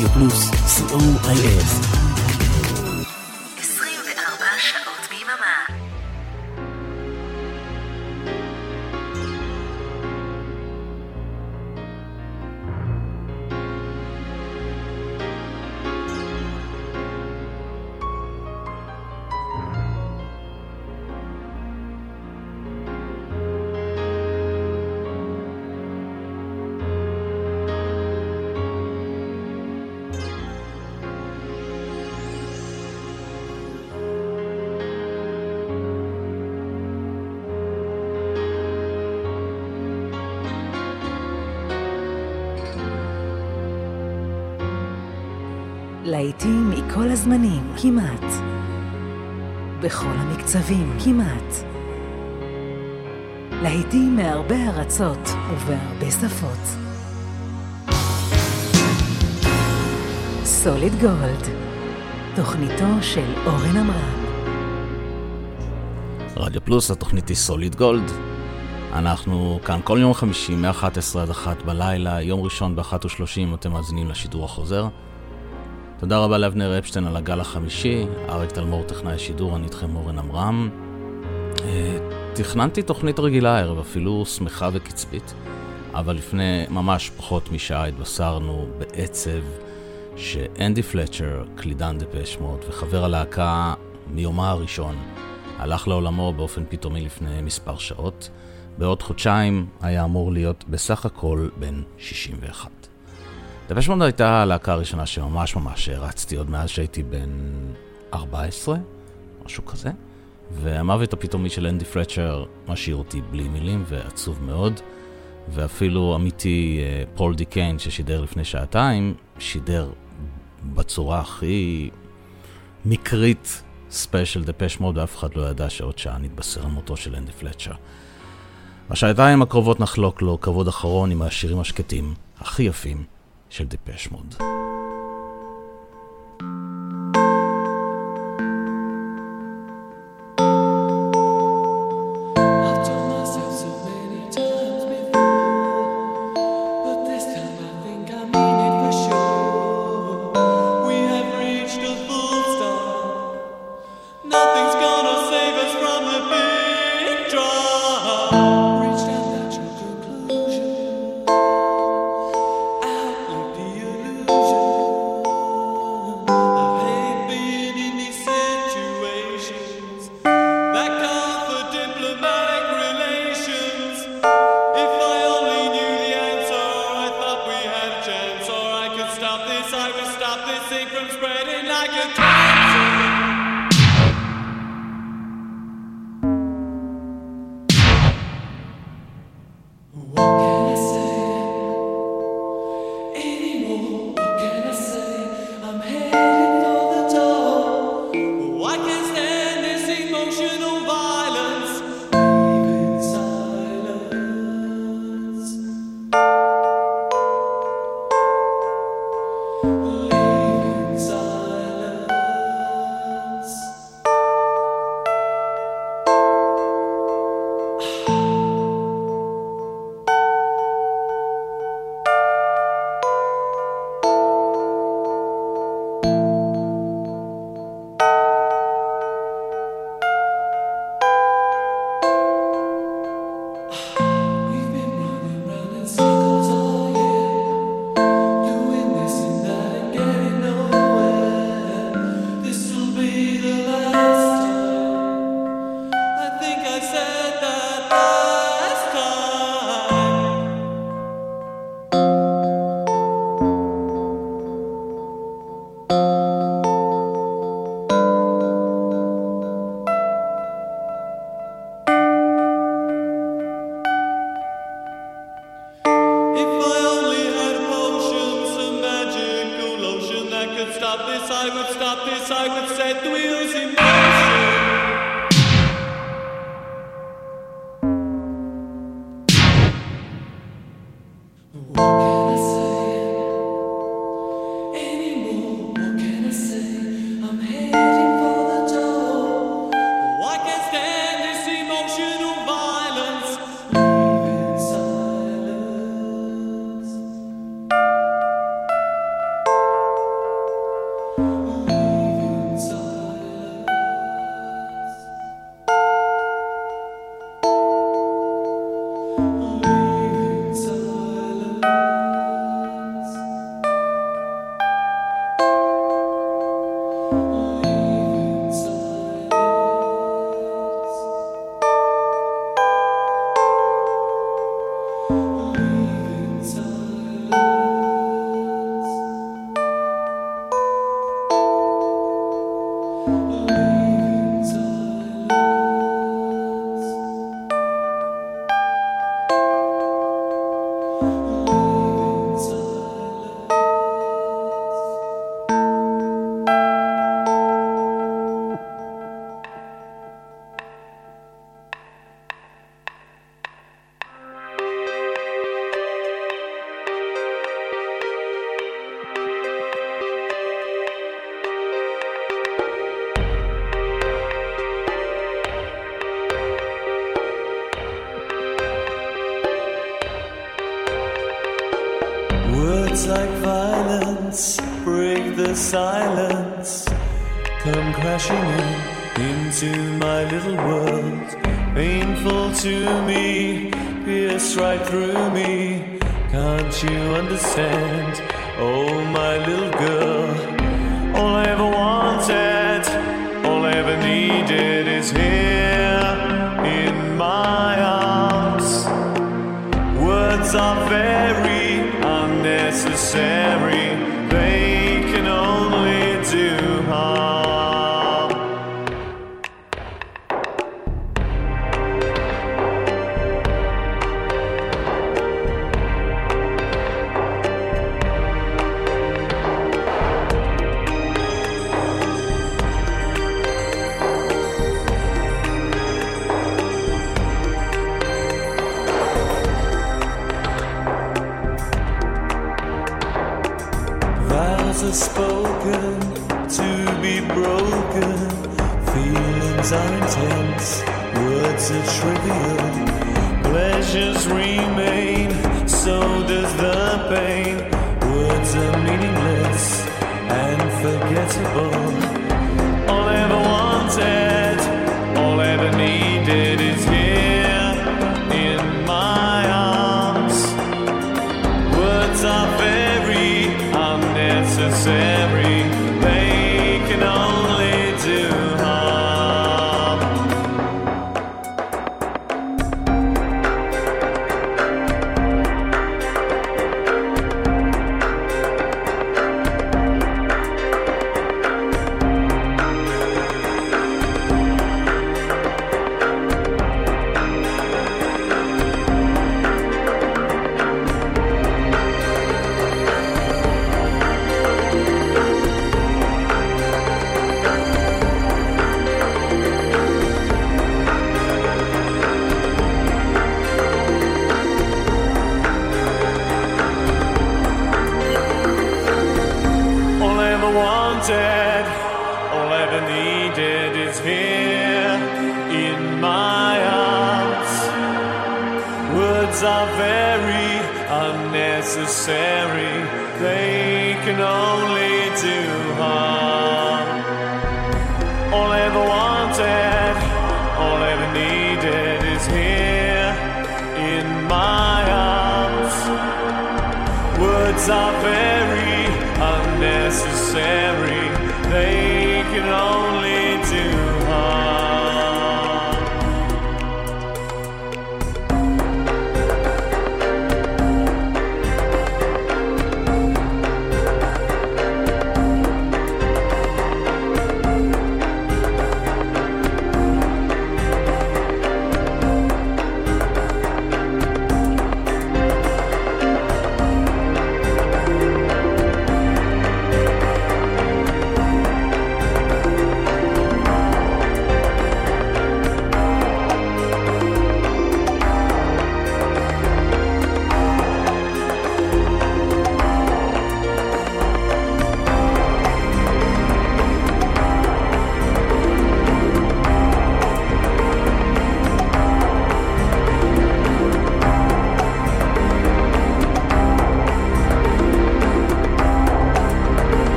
Radio Plus, COIS. מכל הזמנים, כמעט. בכל המקצבים, כמעט. להיטים מהרבה ארצות ובהרבה שפות. סוליד גולד, תוכניתו של אורן עמרם. רדיו פלוס, התוכנית היא סוליד גולד. אנחנו כאן כל יום חמישי מ-11 עד 1 בלילה, יום ראשון ב-1.30 אתם מאזינים לשידור החוזר. תודה רבה לאבנר אפשטיין על הגל החמישי, אריק תלמור טכנאי שידור, אני איתכם אורן עמרם. אה, תכננתי תוכנית רגילה הערב, אפילו שמחה וקצבית, אבל לפני ממש פחות משעה התבשרנו בעצב שאנדי פלצ'ר, קלידן דפש מוד וחבר הלהקה מיומה הראשון, הלך לעולמו באופן פתאומי לפני מספר שעות. בעוד חודשיים היה אמור להיות בסך הכל בן 61. דפש מוד הייתה הלהקה הראשונה שממש ממש הרצתי עוד מאז שהייתי בן 14, משהו כזה. והמוות הפתאומי של אנדי פלצ'ר משאיר אותי בלי מילים ועצוב מאוד. ואפילו עמיתי אה, פול די קיין ששידר לפני שעתיים, שידר בצורה הכי מקרית ספיישל דפש מוד, ואף אחד לא ידע שעוד שעה נתבשר על מותו של אנדי פלצ'ר. בשעתיים הקרובות נחלוק לו כבוד אחרון עם השירים השקטים, הכי יפים, של דיפש מוד.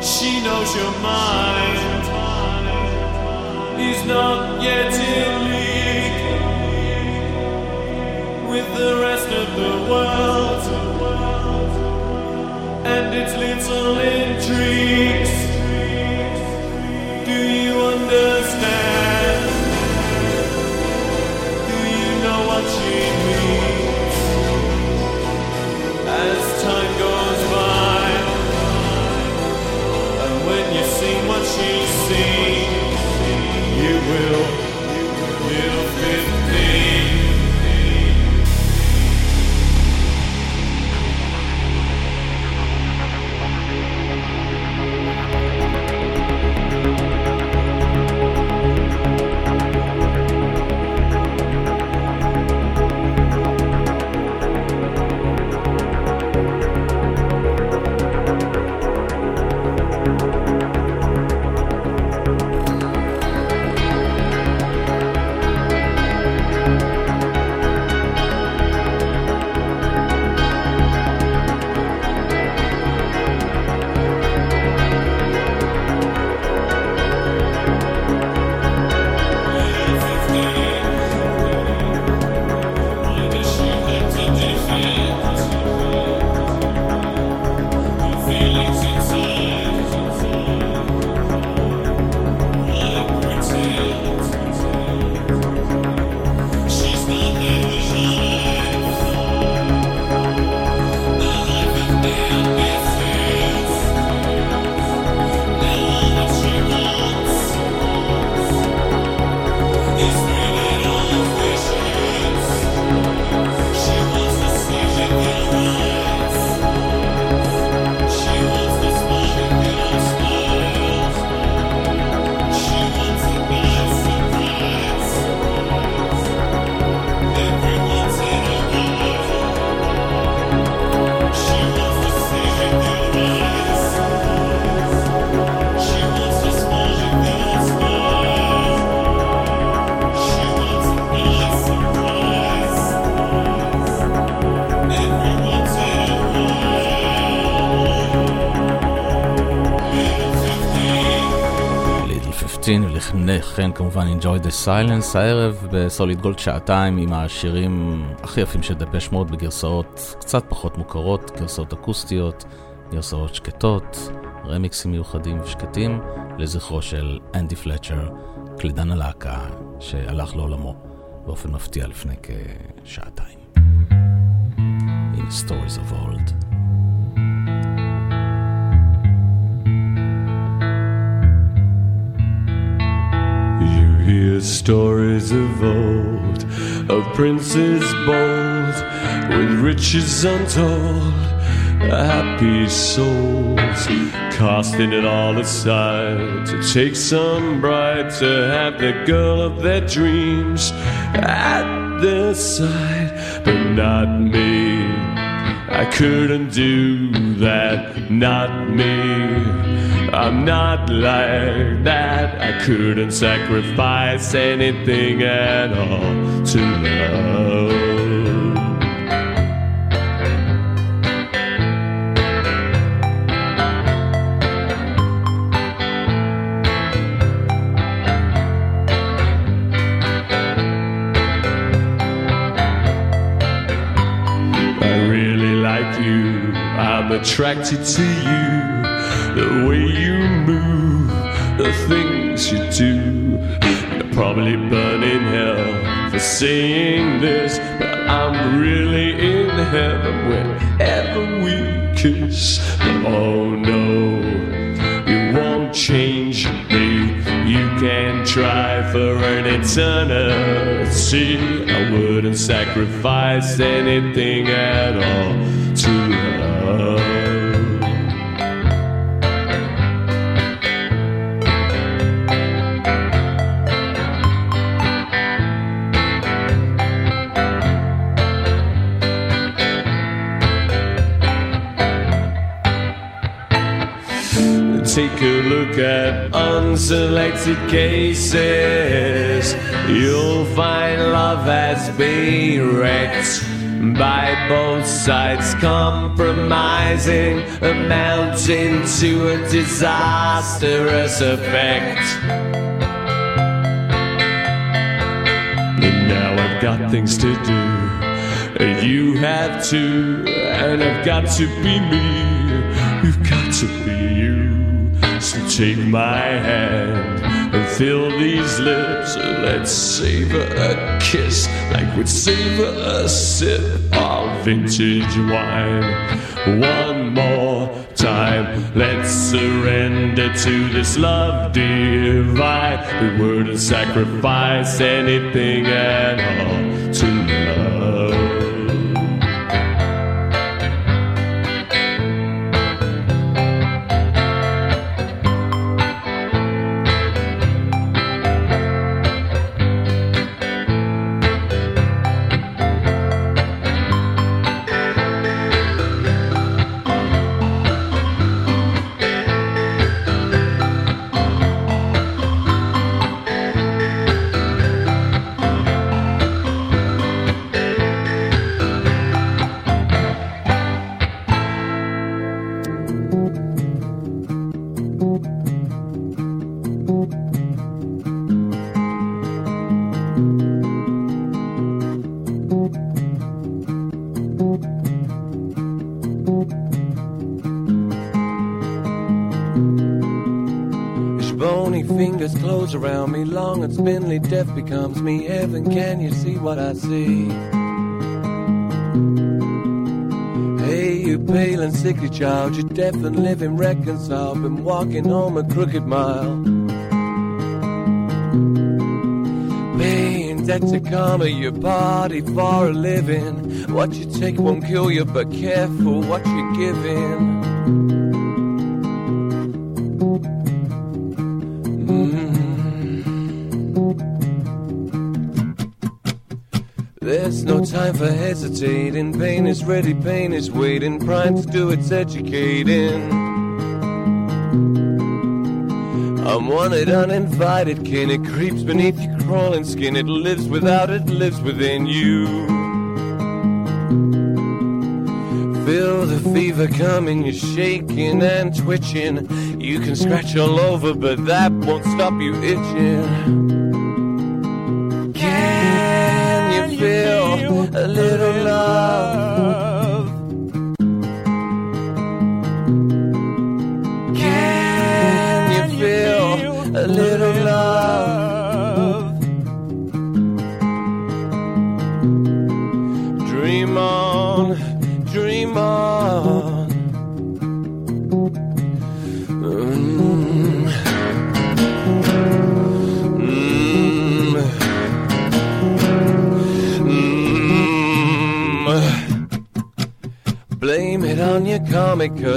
She knows your mind is not yet in league with the rest of the world and its little intrigues. כן כמובן Enjoy the Silence הערב בסוליד גולד שעתיים עם השירים הכי יפים של דפש מוד בגרסאות קצת פחות מוכרות, גרסאות אקוסטיות, גרסאות שקטות, רמיקסים מיוחדים ושקטים לזכרו של אנדי פלצ'ר, קלידן הלהקה שהלך לעולמו באופן מפתיע לפני כשעתיים. הנה Stories of Old. Stories of old, of princes bold, with riches untold, happy souls, casting it all aside to take some bride to have the girl of their dreams at their side, but not me. I couldn't do that, not me. I'm not like that. I couldn't sacrifice anything at all to love. I really like you. I'm attracted to you. The things you do. You're probably burning hell for saying this, but I'm really in heaven whenever we kiss. Oh no, you won't change me. You can try for an eternity. I wouldn't sacrifice anything at all to love. Unselected cases. You'll find love has been wrecked by both sides compromising, amounting to a disastrous effect. And now I've got things to do. You have to, and I've got to be me. You've got to be take my hand and fill these lips. Let's savor a kiss like we'd savor a sip of vintage wine. One more time, let's surrender to this love divine. We wouldn't sacrifice anything at all to love. See? Hey, you pale and sickly child, you're deaf and living reconciled, been walking home a crooked mile. Paying debt to karma, your body for a living. What you take won't kill you, but careful what you're giving. For hesitating. Pain is ready, pain is waiting. Prime to do its educating. I'm wanted, uninvited kin. It creeps beneath your crawling skin. It lives without, it lives within you. Feel the fever coming, you're shaking and twitching. You can scratch all over, but that won't stop you itching.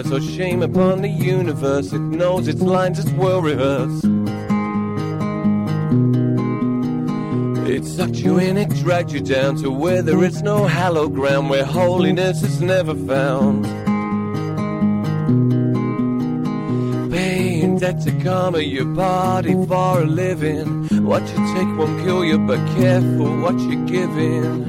Curse or shame upon the universe. It knows its lines, it's well rehearsed. It sucked you in, it dragged you down to where there is no hallowed ground, where holiness is never found. Paying debt to karma, your body for a living. What you take won't kill you, but careful what you're giving. Can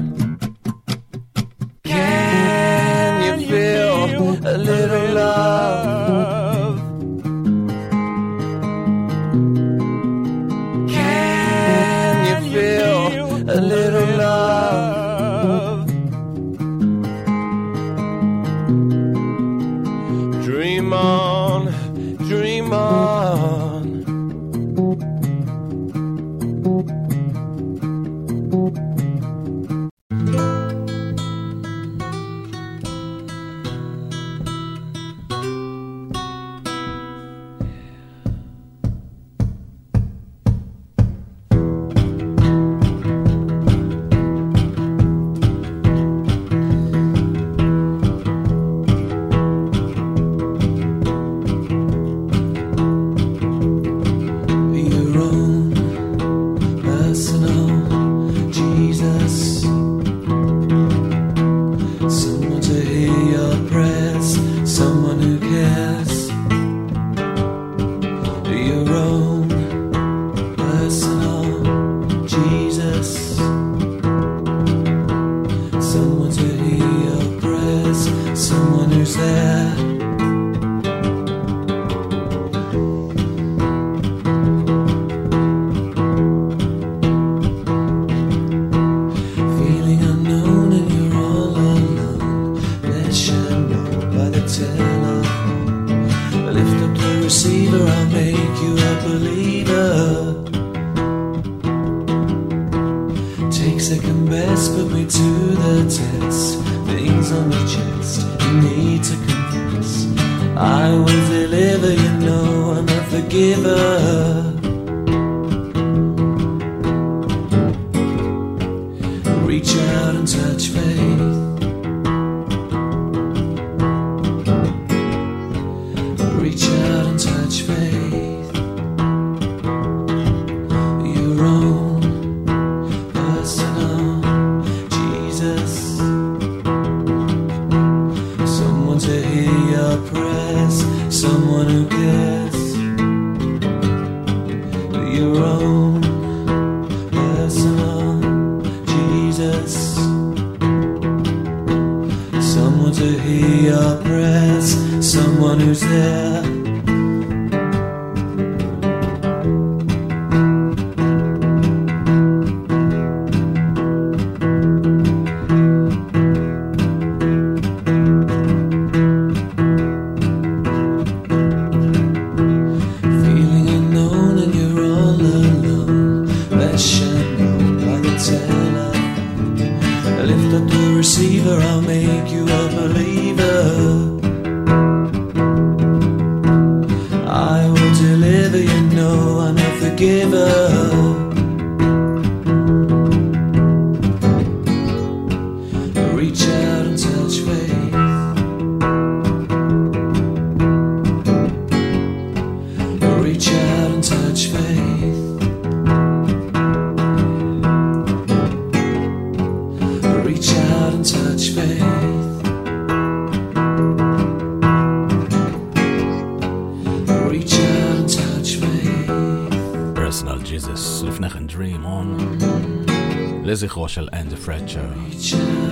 לזכרו של אנדי פרצ'ר.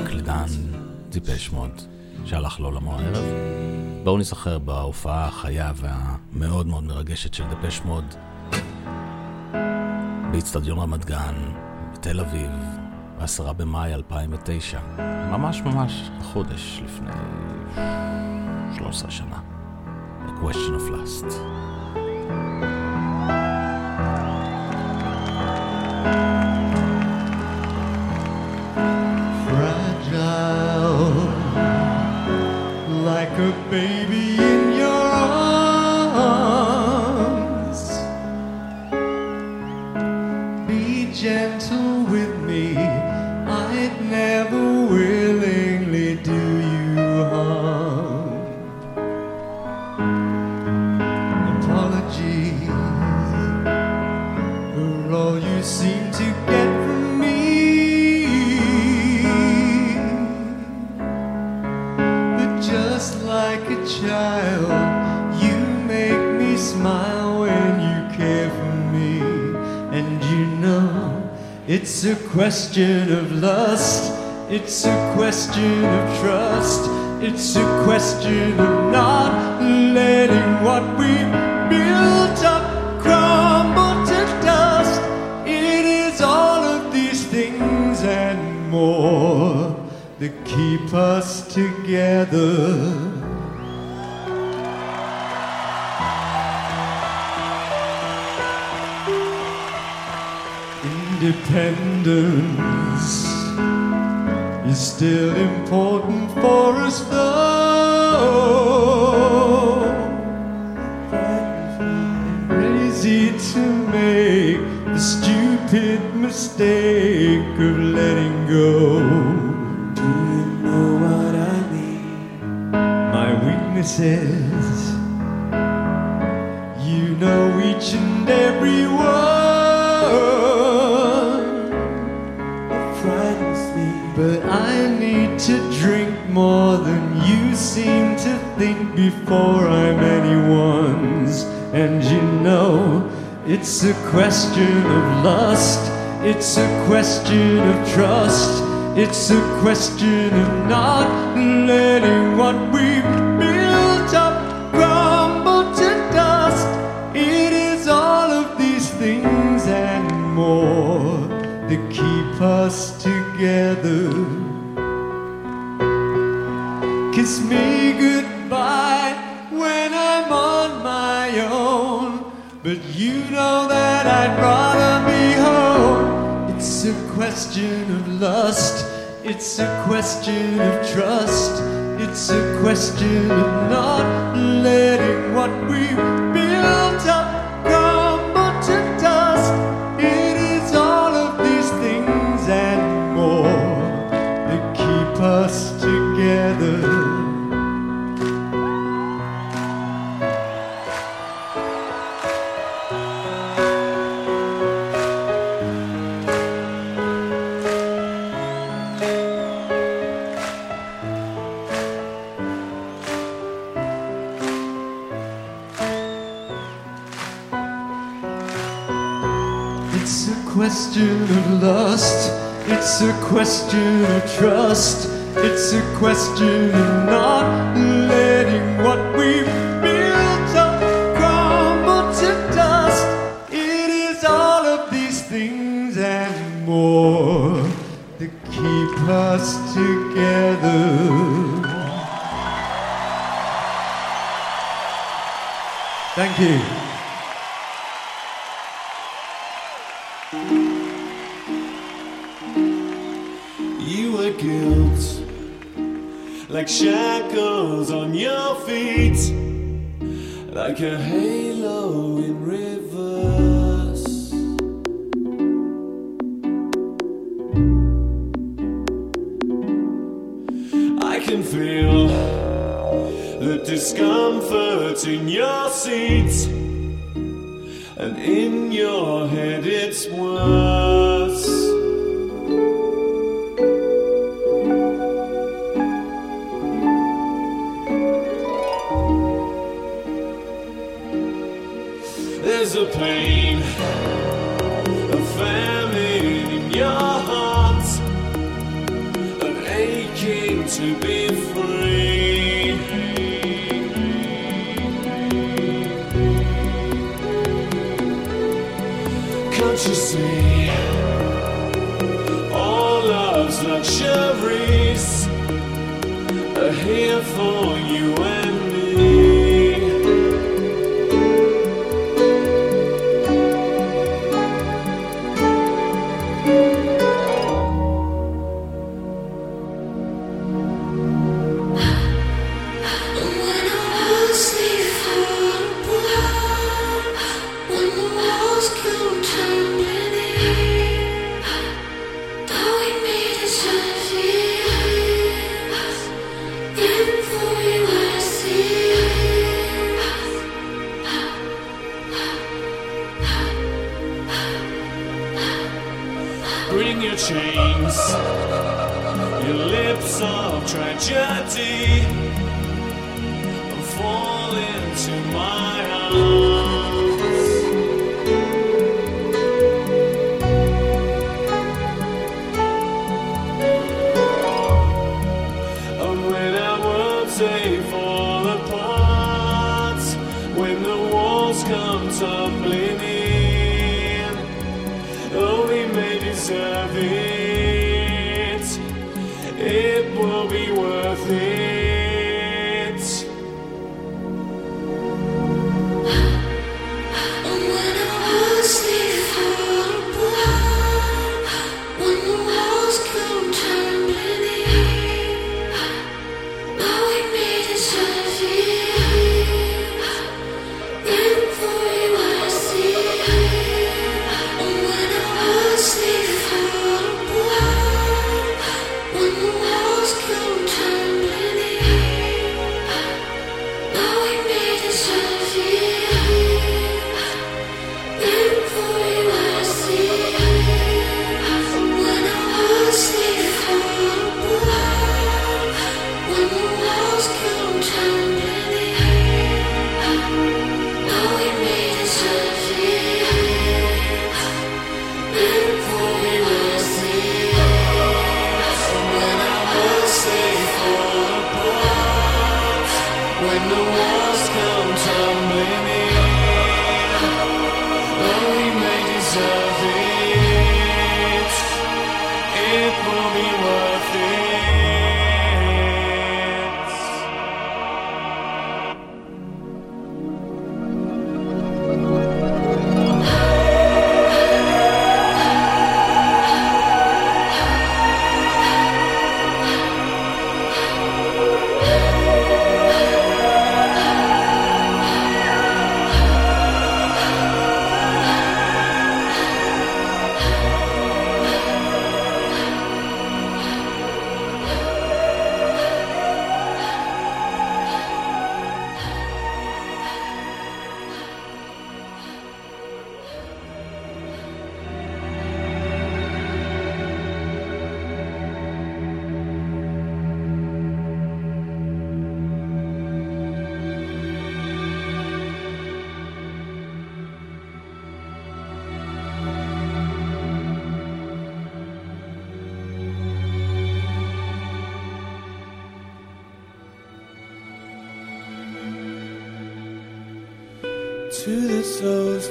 קלידן דיפש מוד, שהלך לעולמו הערב. בואו נזכר בהופעה החיה והמאוד מאוד מרגשת של דפש מוד באיצטדיון רמת גן, בתל אביב, ב-10 במאי 2009, ממש ממש חודש לפני 13 שנה. A question of lust. Baby it's a question of lust, it's a question of trust, it's a question of not letting what we built up crumble to dust. It is all of these things and more that keep us together. Independence is still important for us, though. Crazy to make the stupid mistake of letting go. Do you know what I mean? My weaknesses, before I'm anyone's. And you know, it's a question of lust, it's a question of trust, it's a question of not letting what we've built up crumble to dust. It is all of these things and more that keep us together. But you know that I'd rather be home. It's a question of lust. It's a question of trust. It's a question of not letting what we've built up It's a question of not letting what we've built up crumble to dust. It is all of these things and more that keep us together. Thank you. You were guilt, like shackles on your feet, like a halo in reverse. I can feel the discomfort in your seat, and in your head it's worse.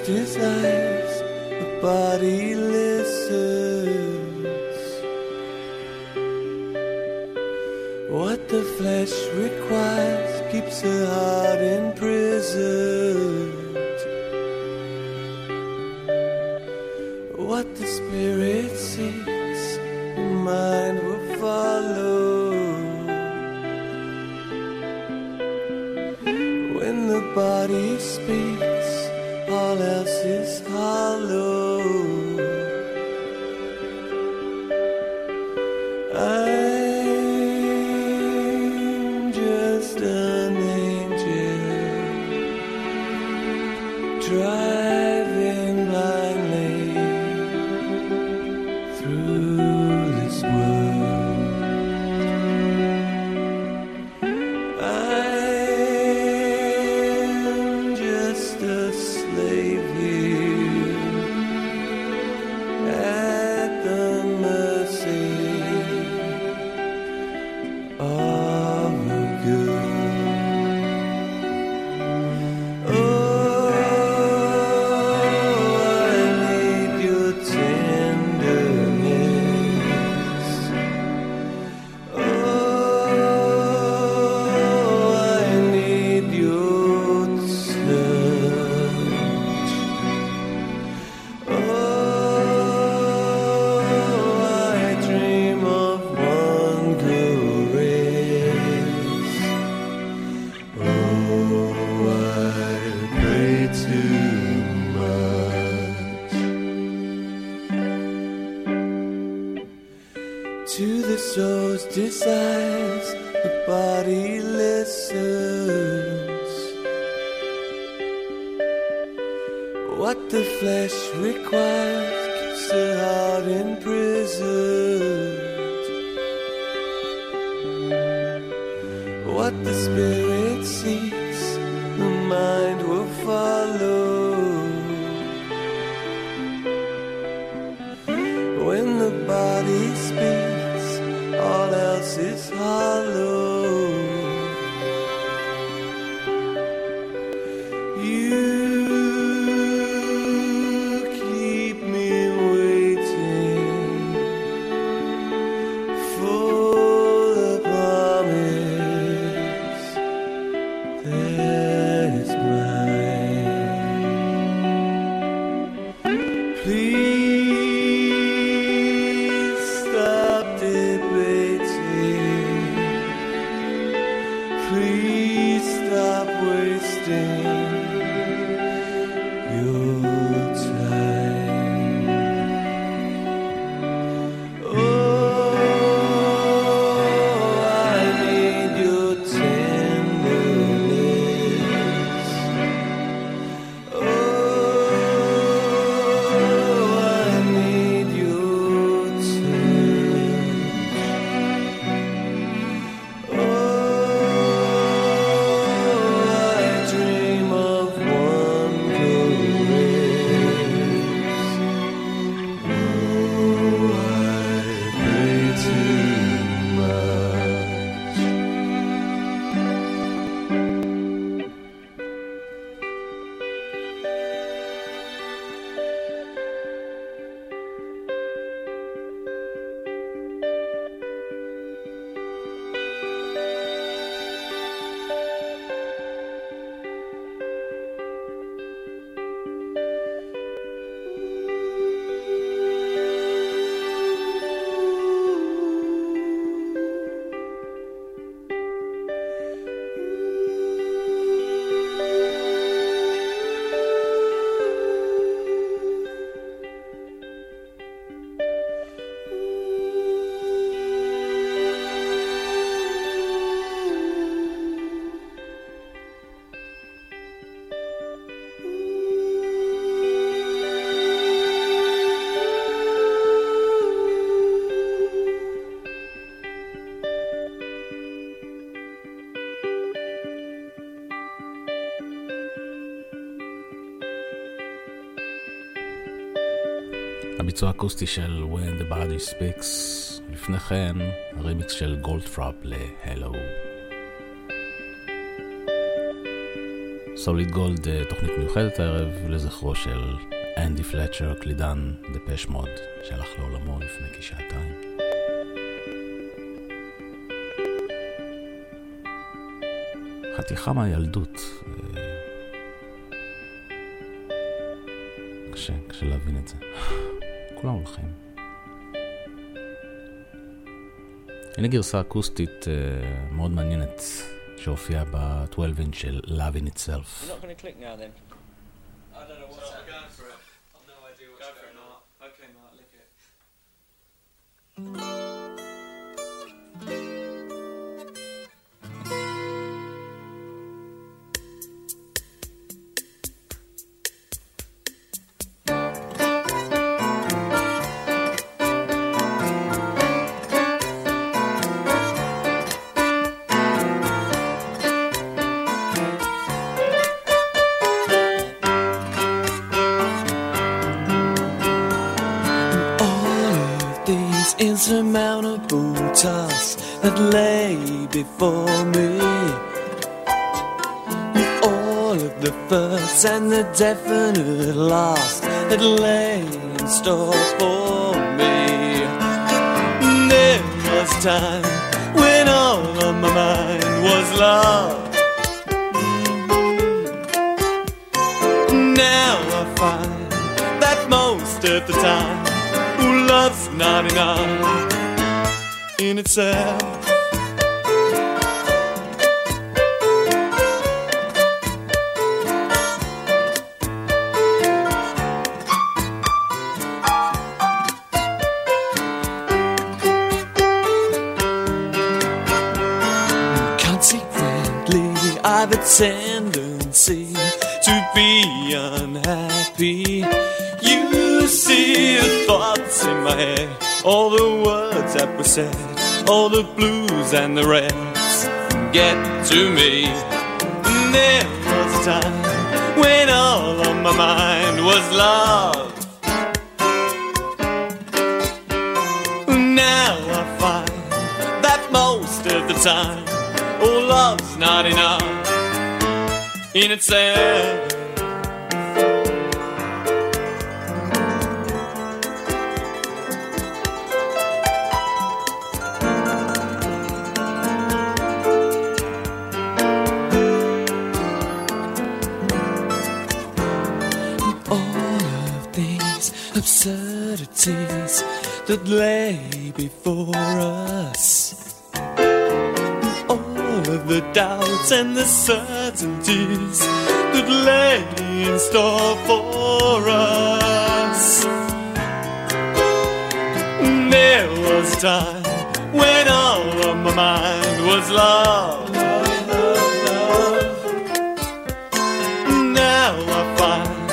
Desires, the body הביצוע האקוסטי של When the Body Speaks, לפני כן הרימיקס של גולדפראפ ל-Hello. סוליד גולד, אה, תוכנית מיוחדת הערב לזכרו של אנדי פלצ'ר, קלידן דפש מוד, שהלך לעולמו לפני כשעתיים. חתיכה מהילדות. אה, קשה, קשה להבין את זה. כולם הולכים. הנה גרסה אקוסטית uh, מאוד מעניינת שהופיעה ב-12 אינץ' של Love in Itself. Insurmountable tasks that lay before me. All of the first and the definite last that lay in store for me. There was time when all of my mind was love. Now I find that most of the time, not enough in itself. Consequently, I've a were said, all the blues and the reds get to me. There was a time when all on my mind was love. Now I find that most of the time, oh, love's not enough in itself. That lay before us. All of the doubts and the certainties that lay in store for us. There was a time when all on my mind was love. Now I find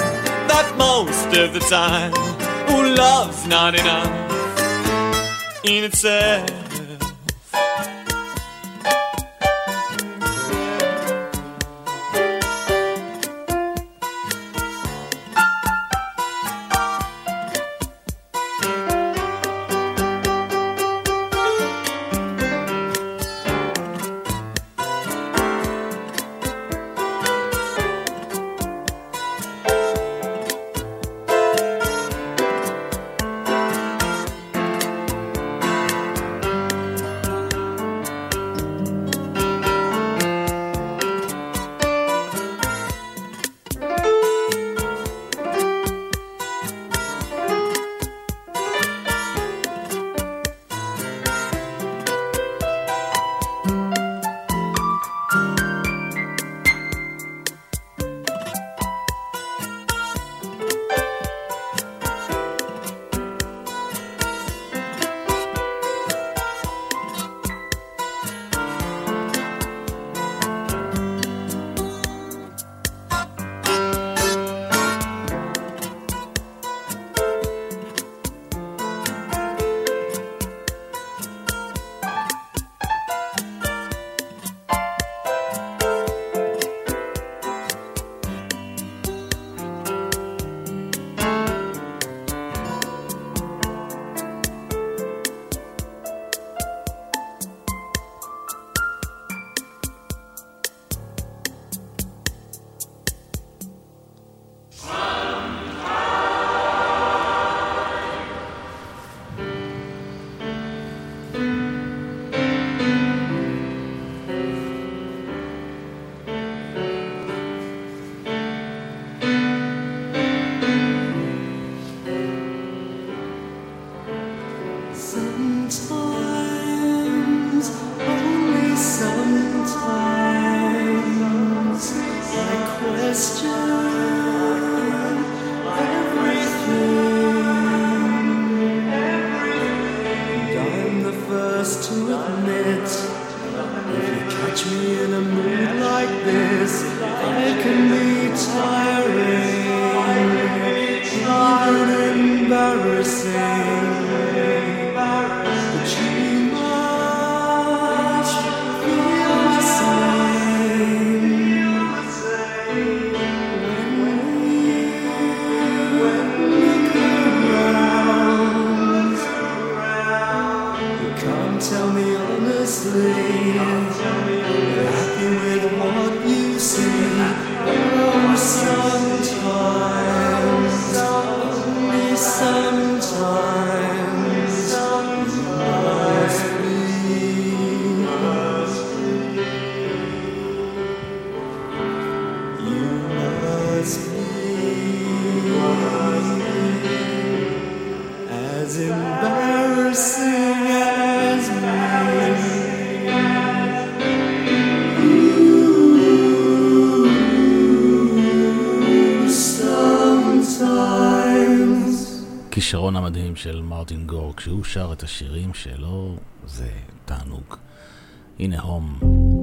that most of the time, oh, love's not enough in itself. של מרטין גור, כשהוא שר את השירים שלו, זה תענוג. הנה הום.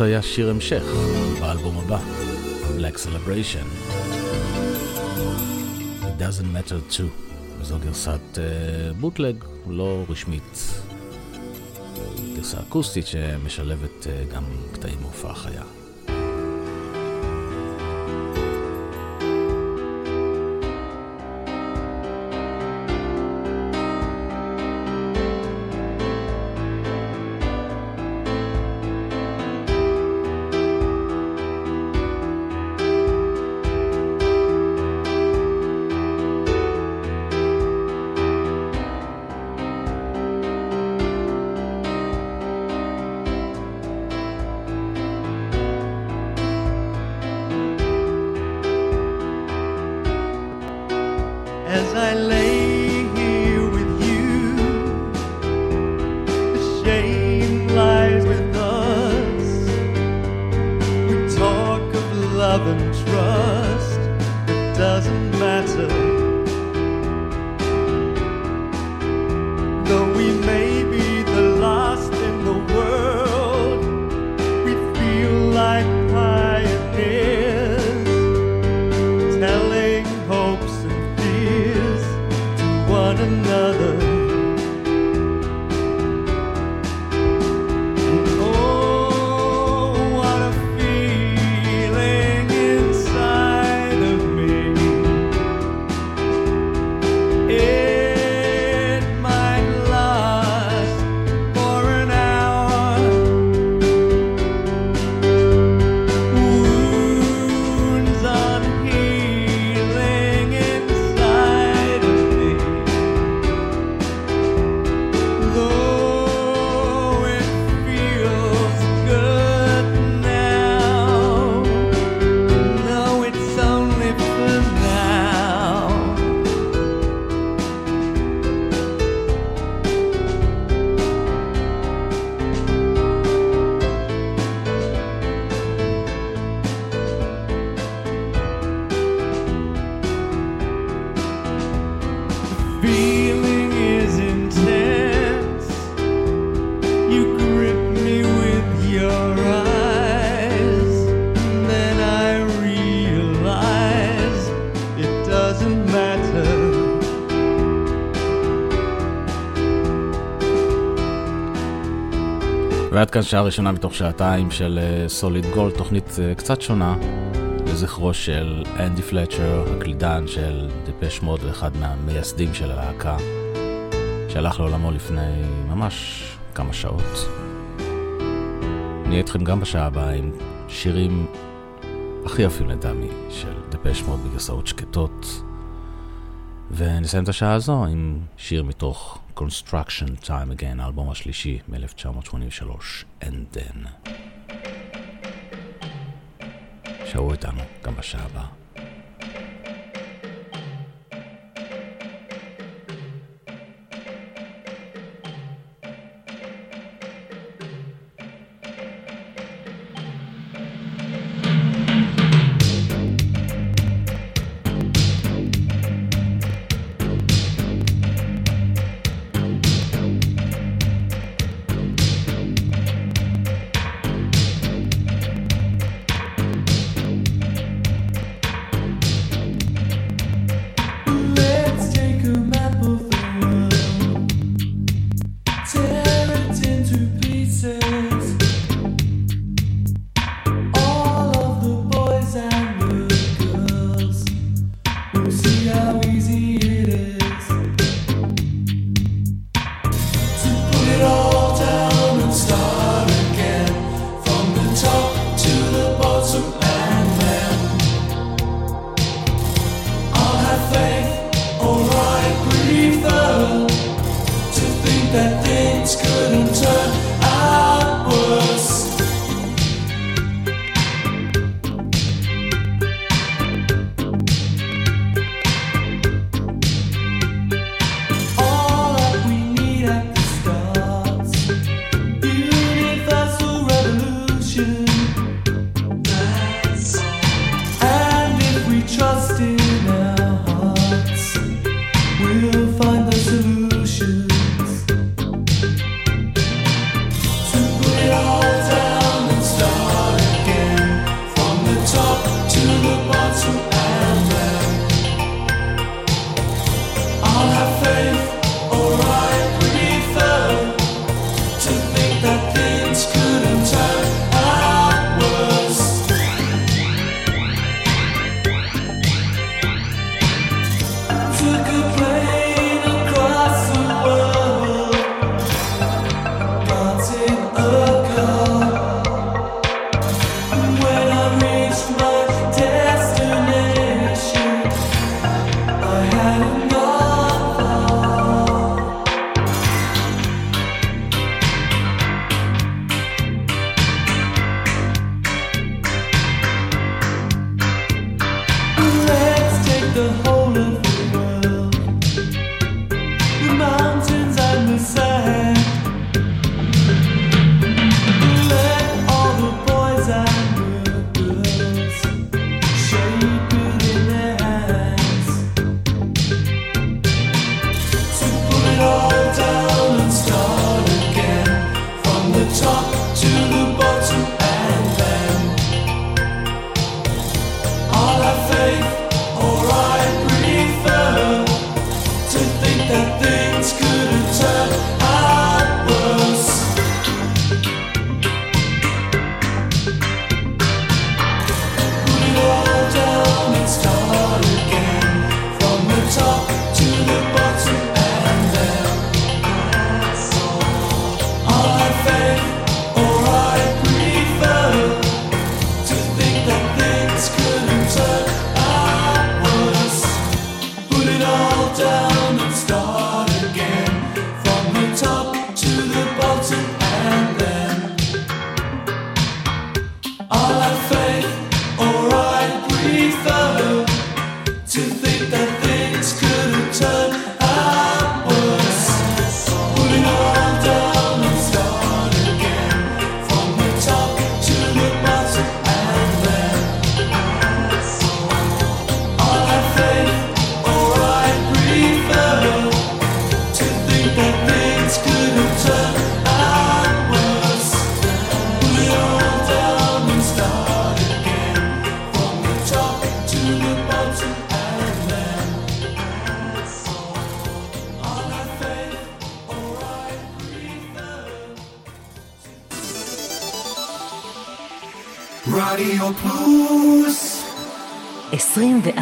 זה היה שיר המשך באלבום הבא, Black Celebration. It doesn't matter too, וזו גרסת אה, בוטלג uh, לא רשמית. גרסה אקוסטית שמשלבת uh, גם קטעים מהופעה חיה. ועד כאן שעה ראשונה מתוך שעתיים של סוליד uh, גולד, תוכנית uh, קצת שונה לזכרו של אנדי פלצ'ר, הקלידן של דיפש מוד ואחד מהמייסדים של הלהקה, שהלך לעולמו לפני ממש כמה שעות. נהיה איתכם גם בשעה הבאה עם שירים הכי יפים לטעמי של דיפש מוד בגרסאות שקטות. ונסיים את השעה הזו עם שיר מתוך Reconstruction Time Again, האלבום השלישי מ-1983, And Then. שאו איתנו גם בשעה הבאה.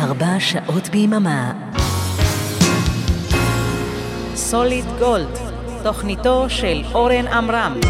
ארבע שעות ביממה. סוליד גולד, תוכניתו של אורן עמרם.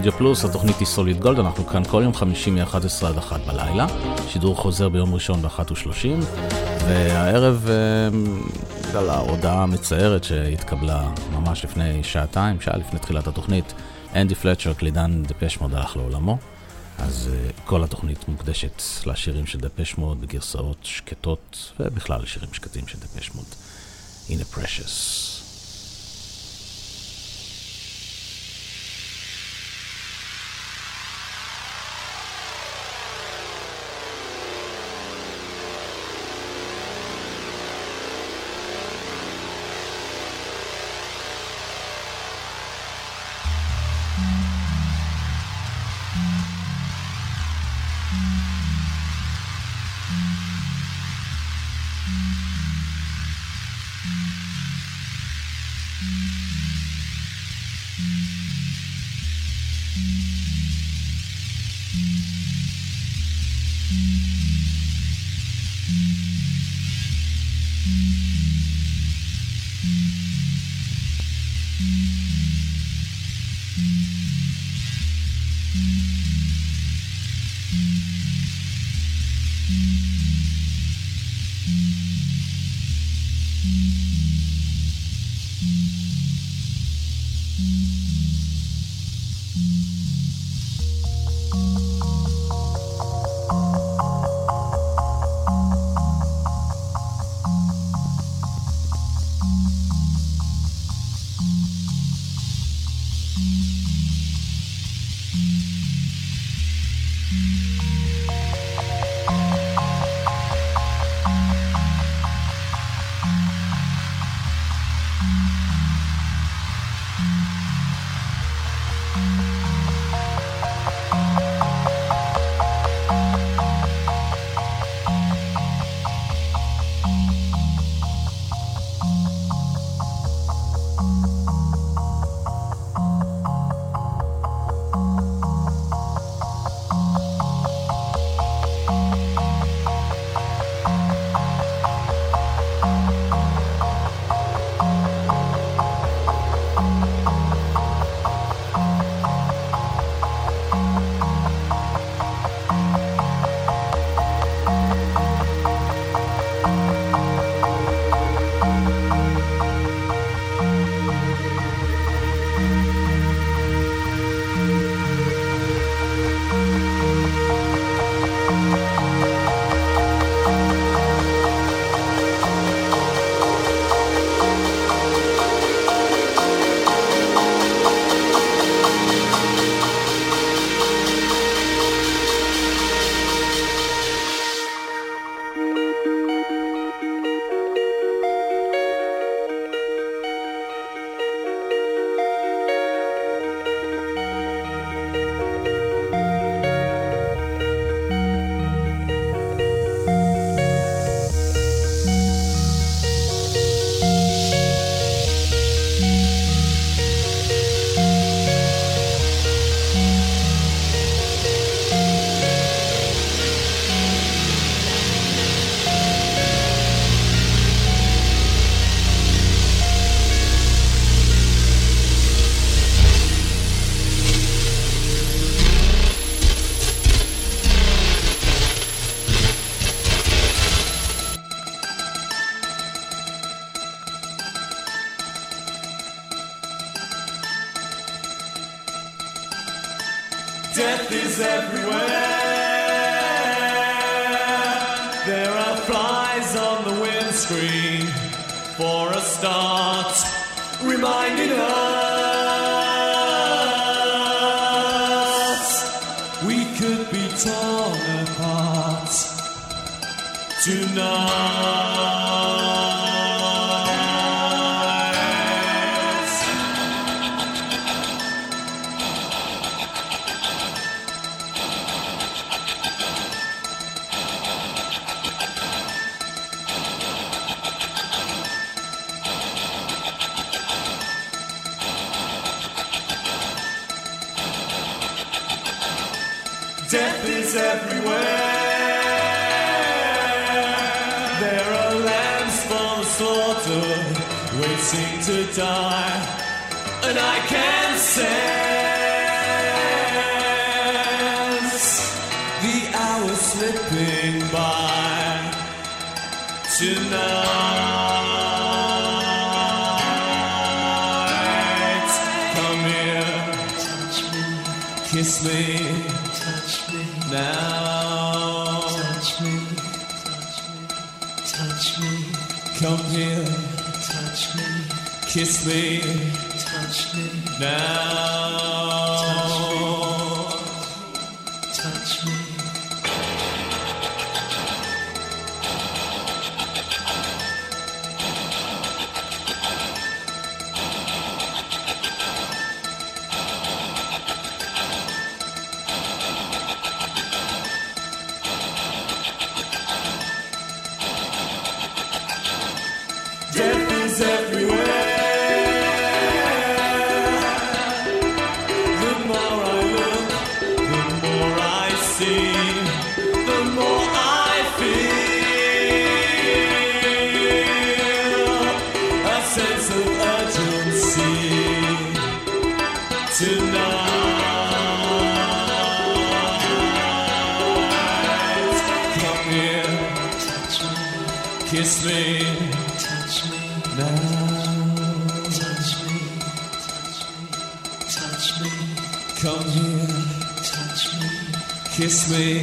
רדיו פלוס, התוכנית היא סוליד גולד, אנחנו כאן כל יום חמישי מ-11 עד 1 בלילה, שידור חוזר ביום ראשון ב-13:30, והערב, אה, בגלל ההודעה המצערת שהתקבלה ממש לפני שעתיים, שעה לפני תחילת התוכנית, אנדי פלצ'ר, קלידן דפש מוד הלך לעולמו, אז אה, כל התוכנית מוקדשת לשירים של דפש מוד בגרסאות שקטות, ובכלל לשירים שקטים של דפש מוד. In a precious. sleep. Touch me now. Touch me. Touch me. Come here. Touch me. Kiss me. Touch me now. me.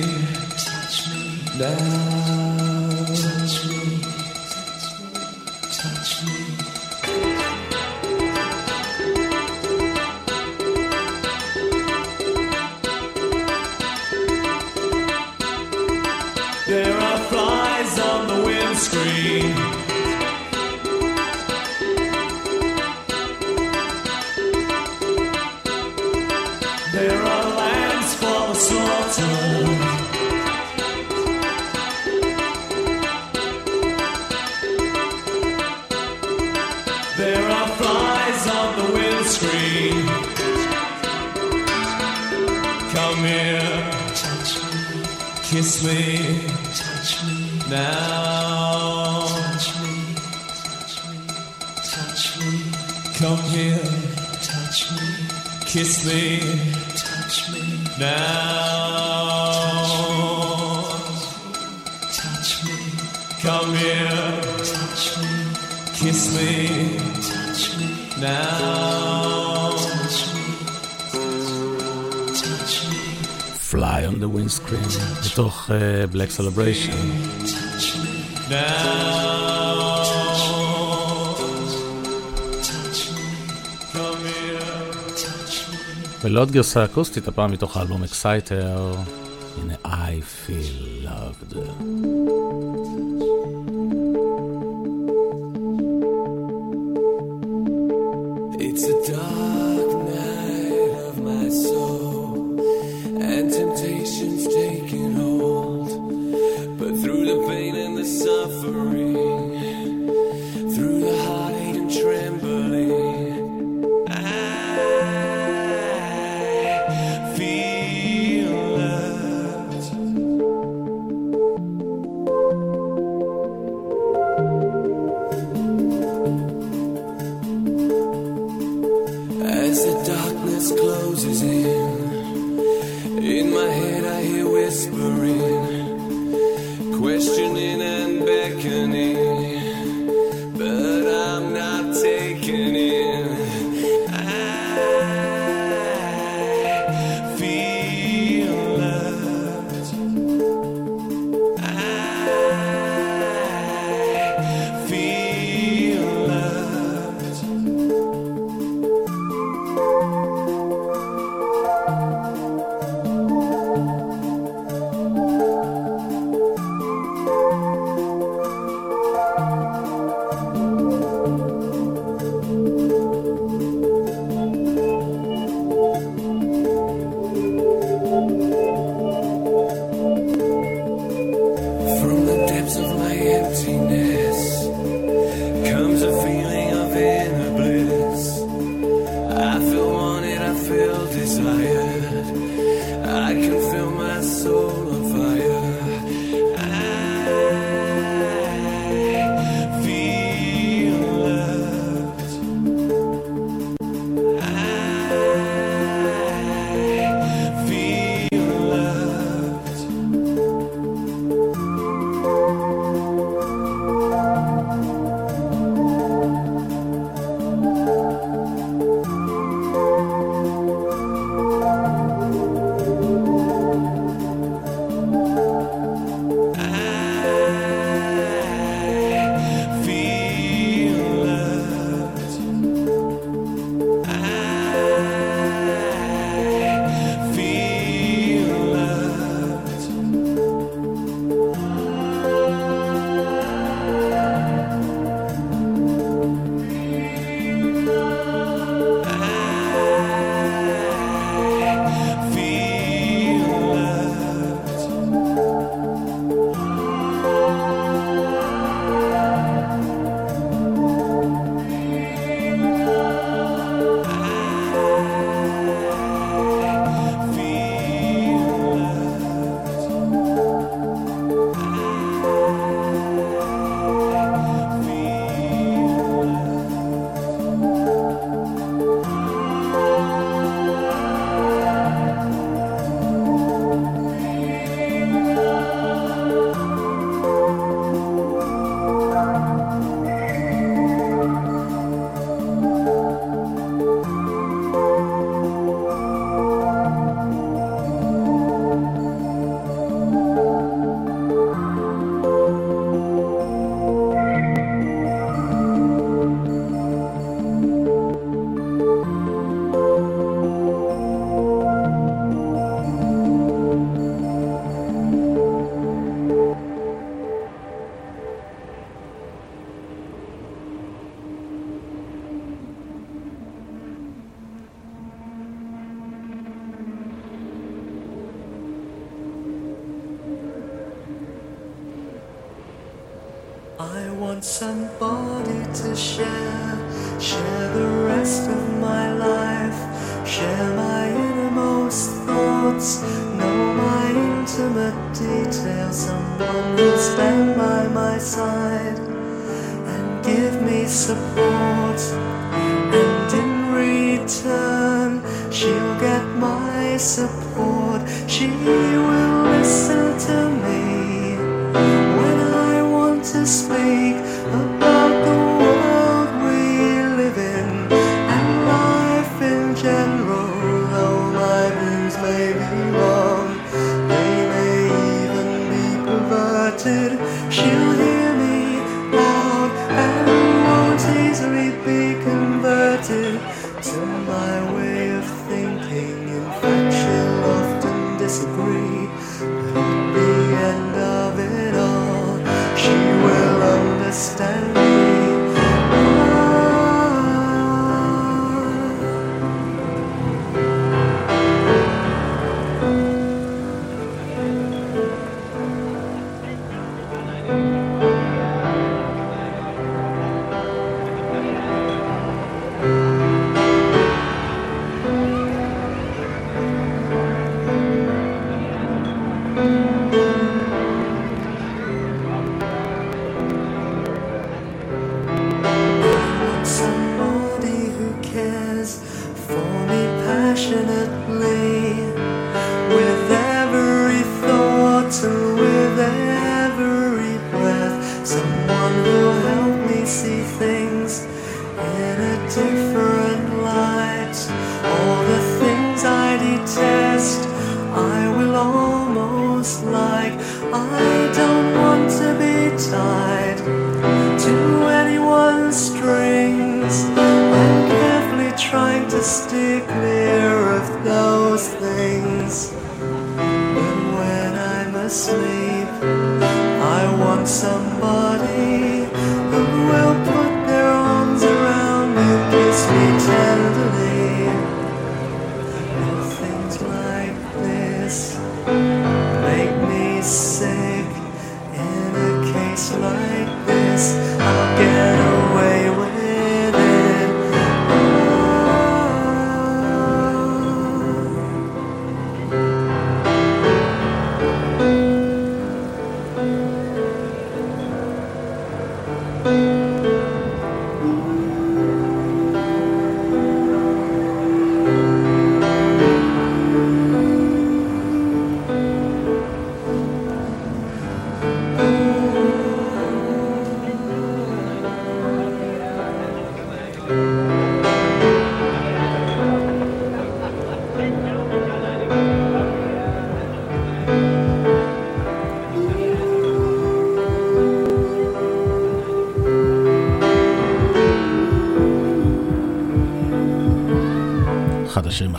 מתוך uh, Black Celebration. ולעוד גרסה אקוסטית, הפעם מתוך האלבום אקסייטר.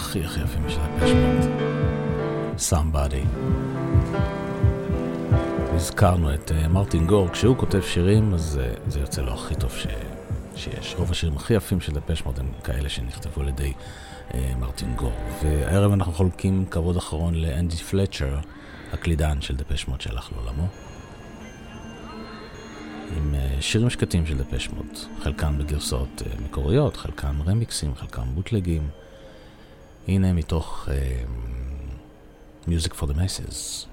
הכי הכי יפים של הפשמנט. Somebody. הזכרנו את אה, מרטין גור, כשהוא כותב שירים, אז אה, זה יוצא לו הכי טוב ש... שיש. רוב השירים הכי יפים של דפשמוט הם כאלה שנכתבו על ידי אה, מרטין גור. והערב אנחנו חולקים כבוד אחרון לאנדי פלצ'ר, הקלידן של דפשמוט שהלך לעולמו. עם אה, שירים שקטים של דפשמוט, חלקם בגרסאות מקוריות, חלקם רמיקסים, חלקם בוטלגים. הנה מתוך uh, Music for the Masses.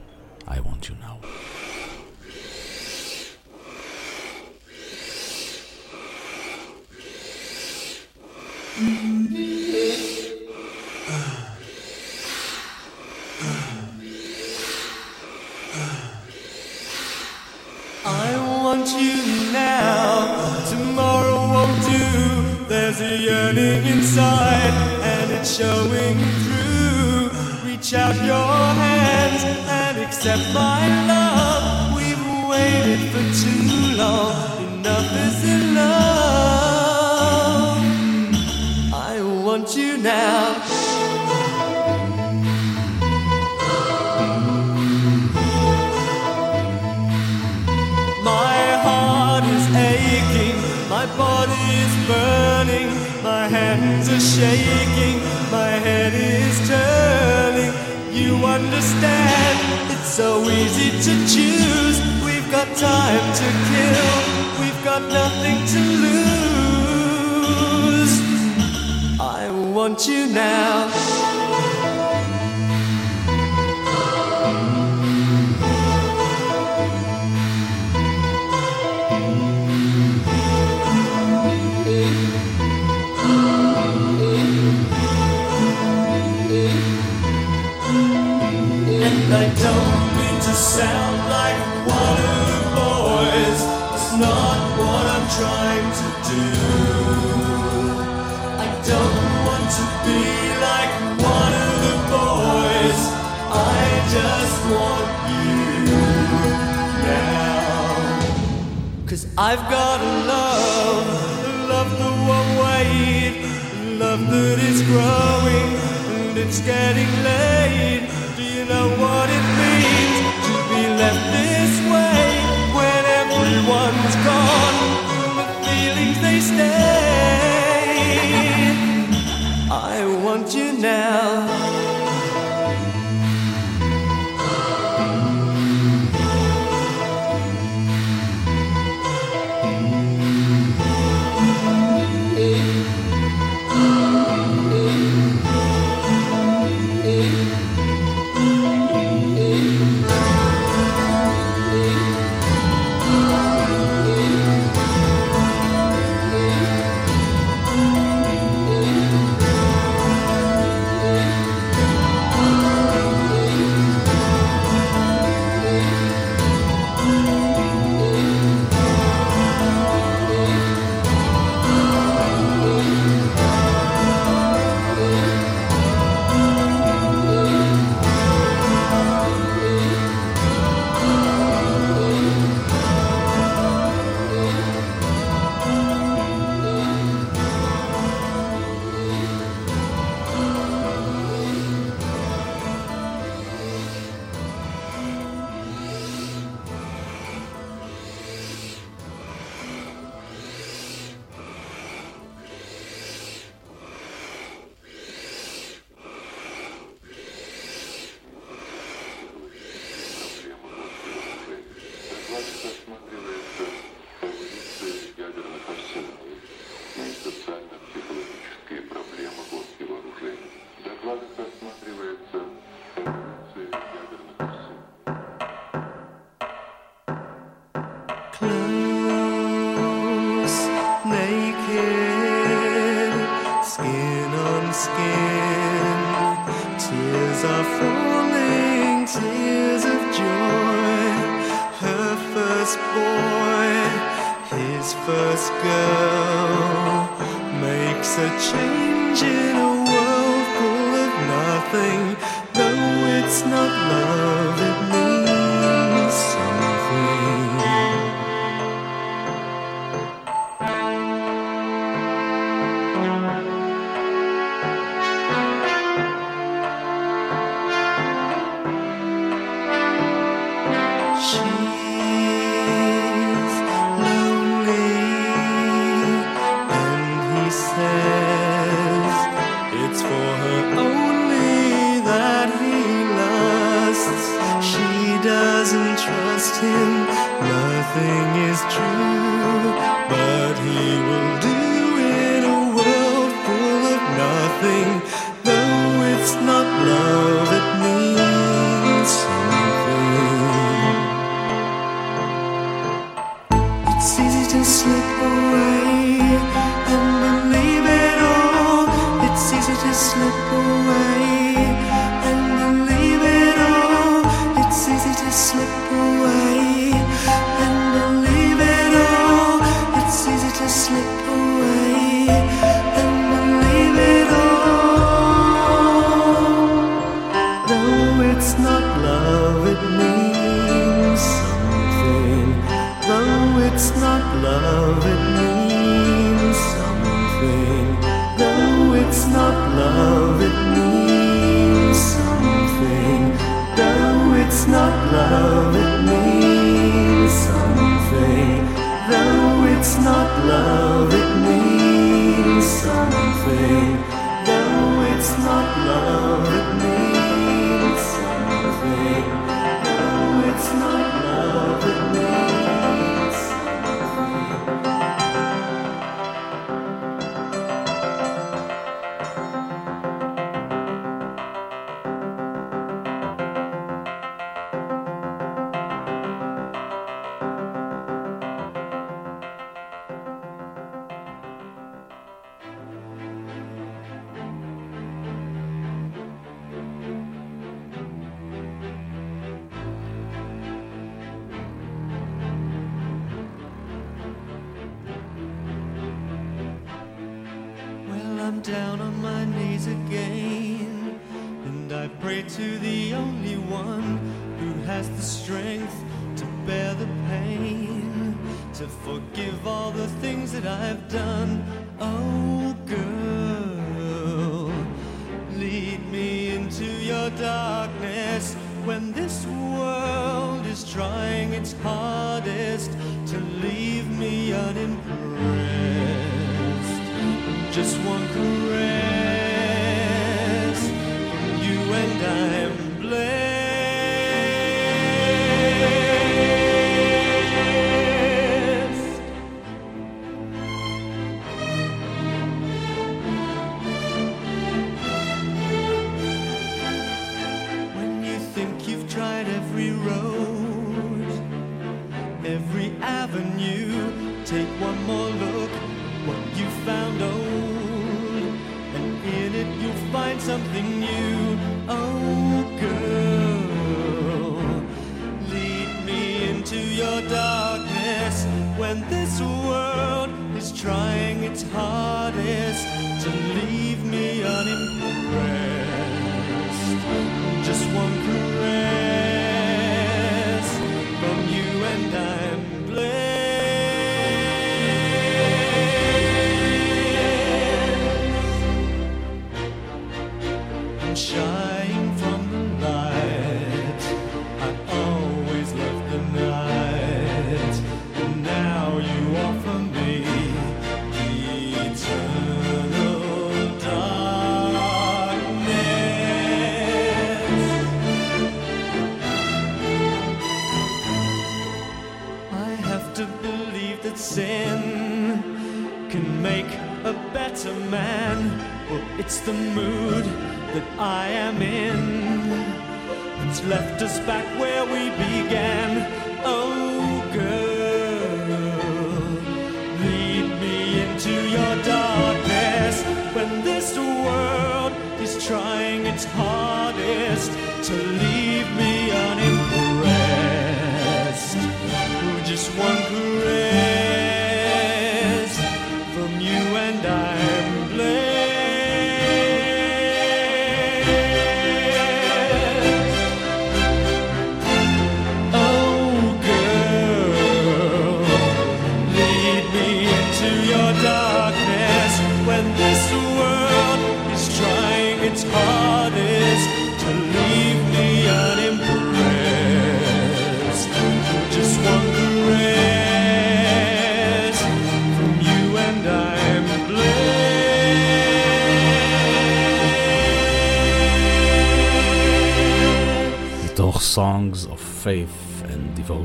trying to do. I don't want to be like one of the boys. I just want you now. Cause I've got a love, a love that won't wait, a love that is growing and it's getting late. Do you know what it means to be left this way when everyone's gone? feelings they stay.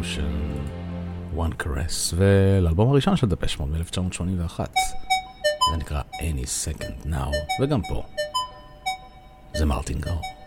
Revolution, One Caress, ולאלבום הראשון של דפש מוד מ-1981. זה נקרא Any Second Now, וגם פה. זה מרטין גאו.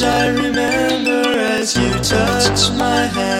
Message I remember as you touch my hand.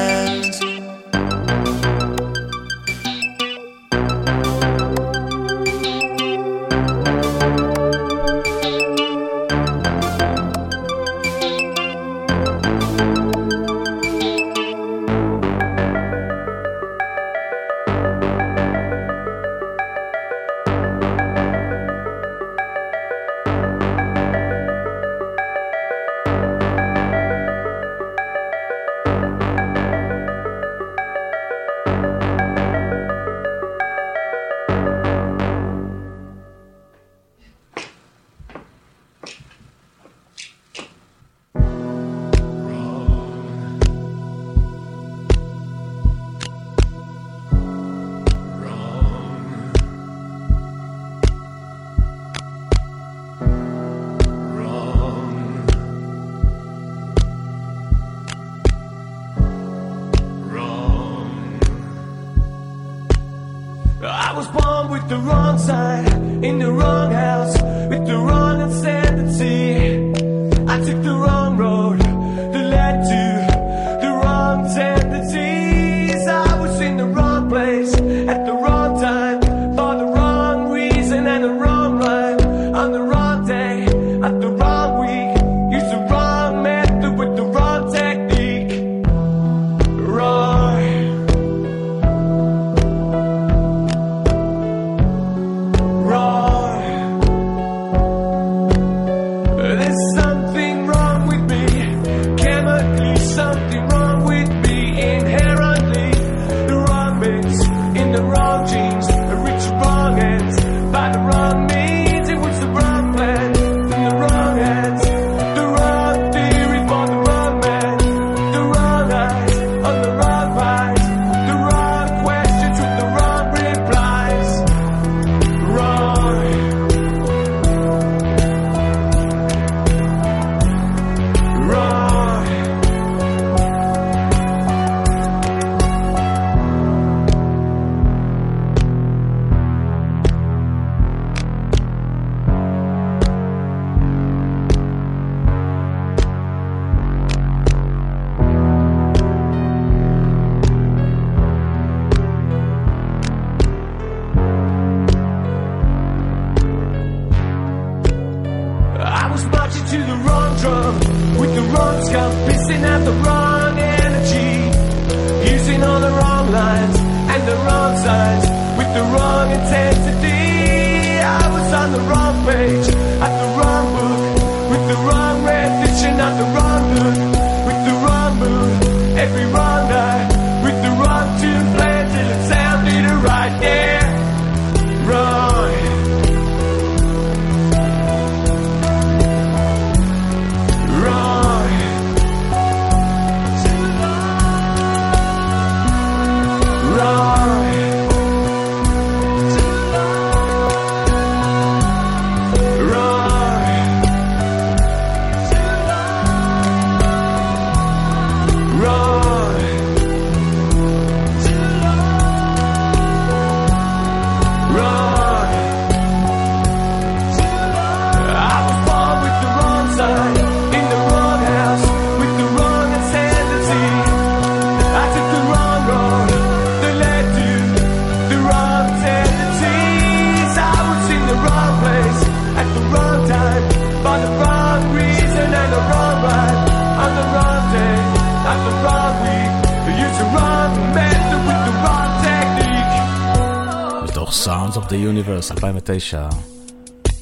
The Universe, 2009.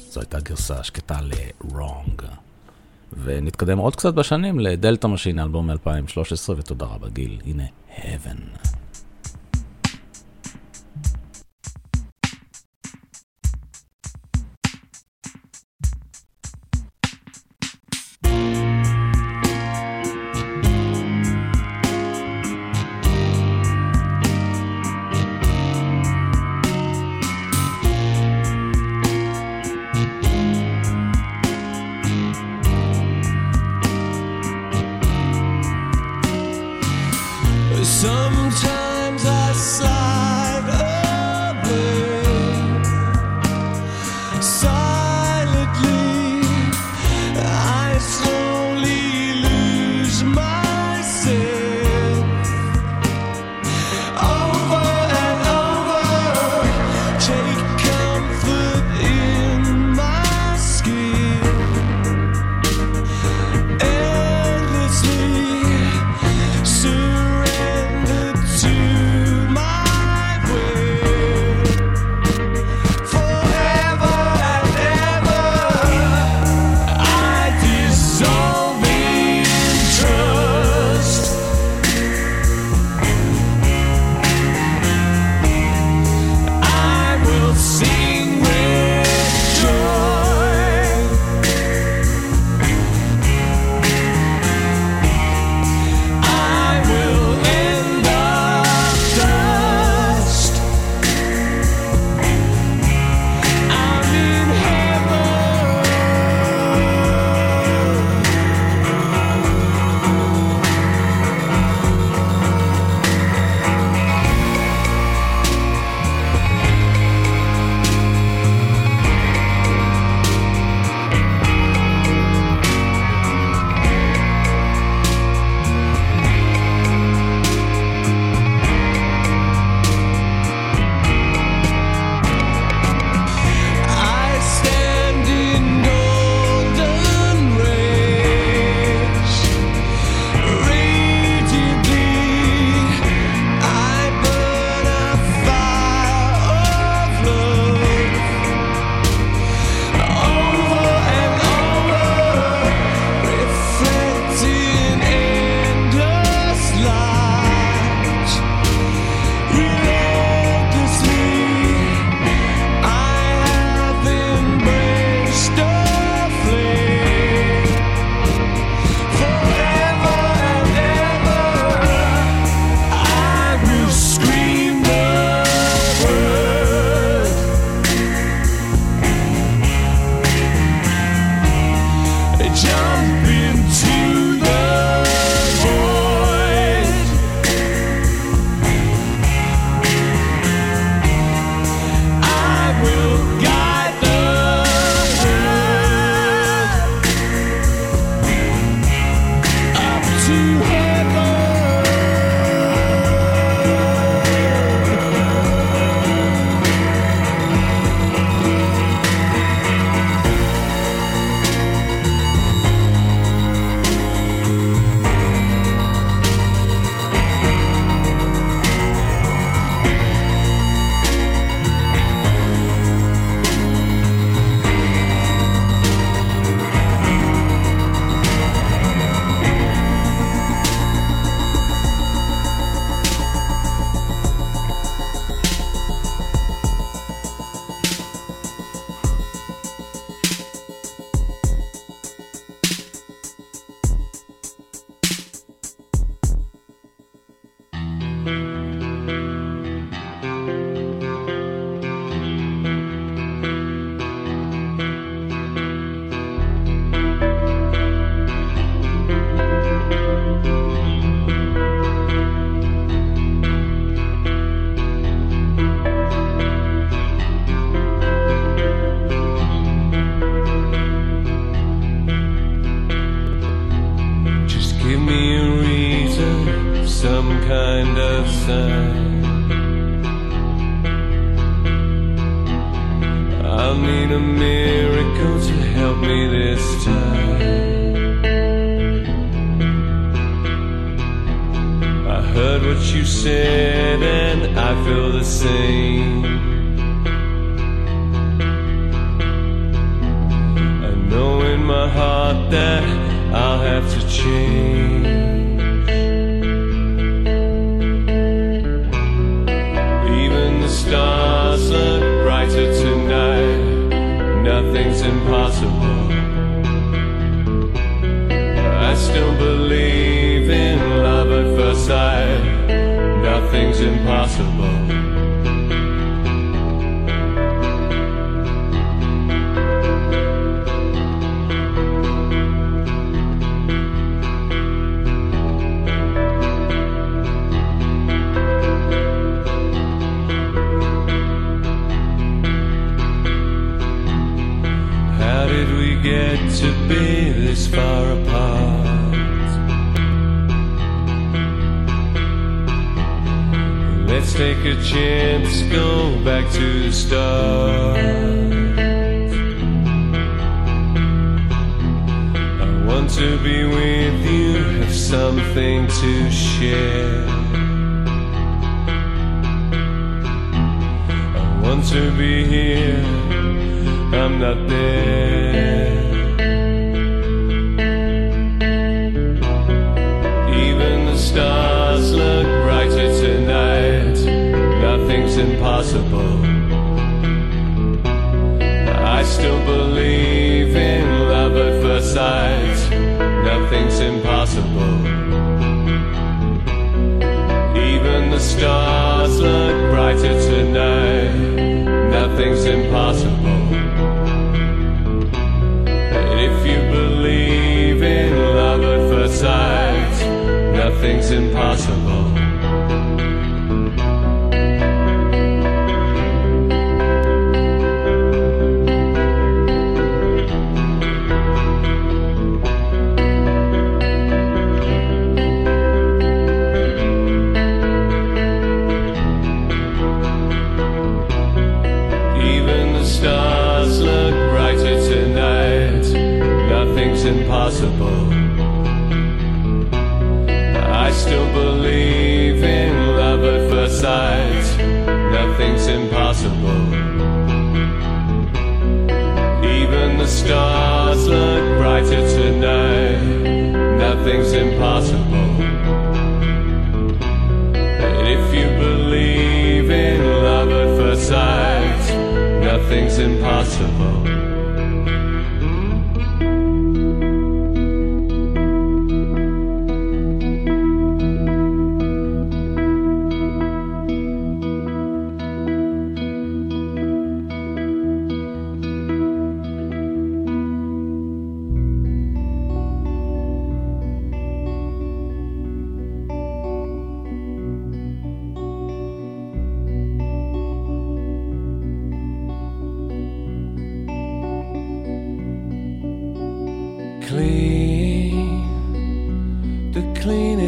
זו הייתה גרסה שקטה ל-Wrong. ונתקדם עוד קצת בשנים לדלתא משין, אלבום מ-2013, ותודה רבה גיל, הנה, Heaven.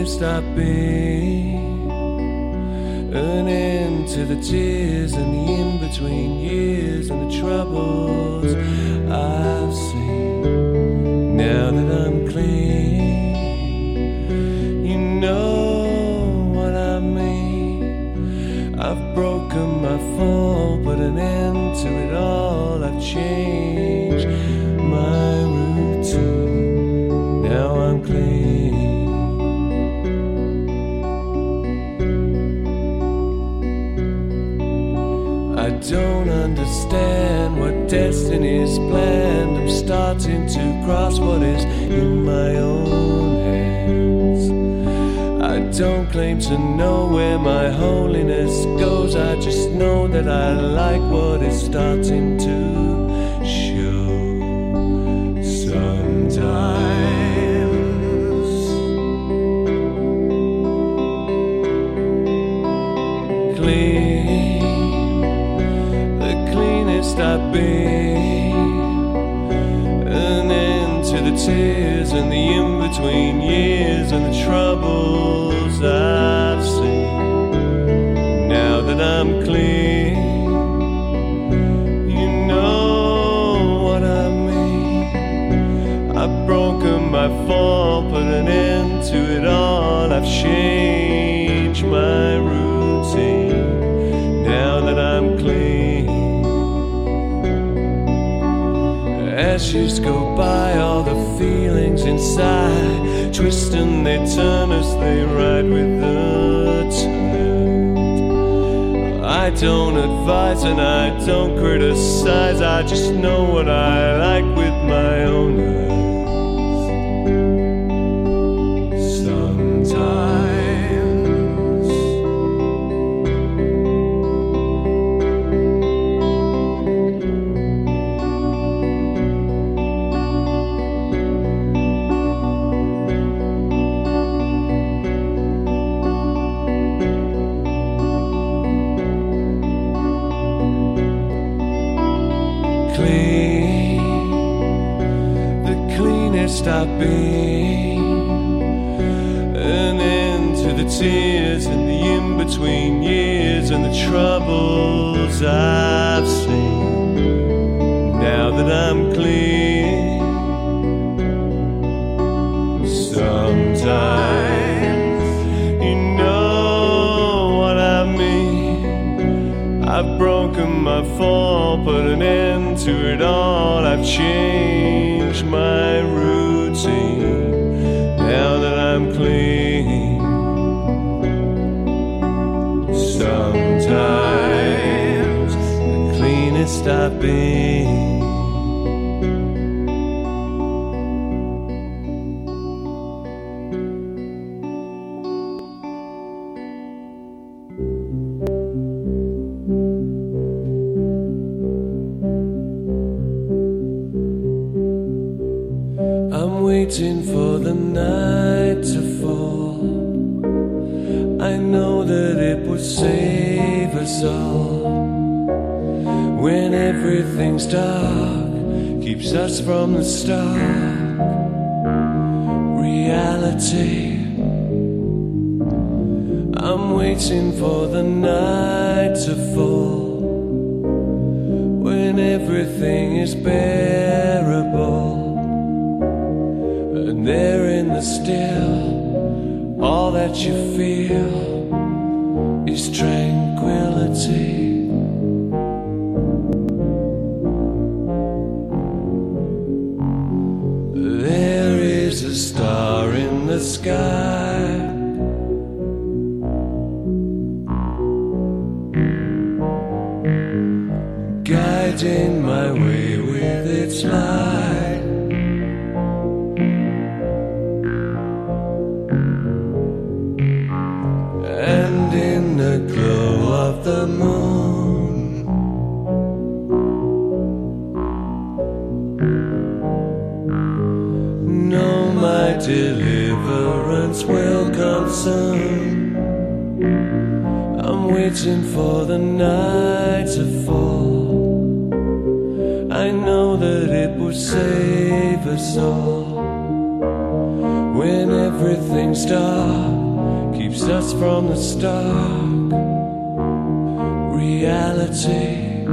stopping, an end to the tears and the in between years and the troubles. I cross what is in my own hands. I don't claim to know where my holiness goes, I just know that I like what is starting to. between years and the troubles I've seen. Now that I'm clean, you know what I mean. I've broken my fall, put an end to it all. I've changed my routine. Now that I'm clean, ashes go by all the feelings inside twist and they turn as they ride with the tide. I don't advise and I don't criticize, I just know what I like with my own eyes. I've been, and into the tears and the in between years and the troubles I've seen. Now that I'm clean, sometimes you know what I mean. I've broken my fall, put an end to it all. I've changed cleanest I've from the stark reality. I'm waiting for the night to fall. When everything is bearable. And there in the still, all that you feel is tranquility. The sky. Soon. I'm waiting for the night to fall. I know that it will save us all when everything's dark keeps us from the stark reality.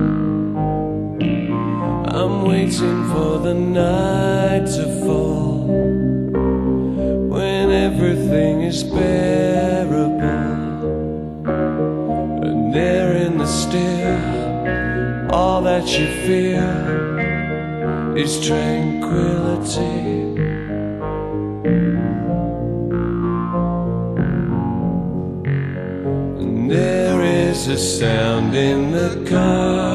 I'm waiting for the night to is bearable, and there in the still, all that you feel is tranquility. And there is a sound in the car.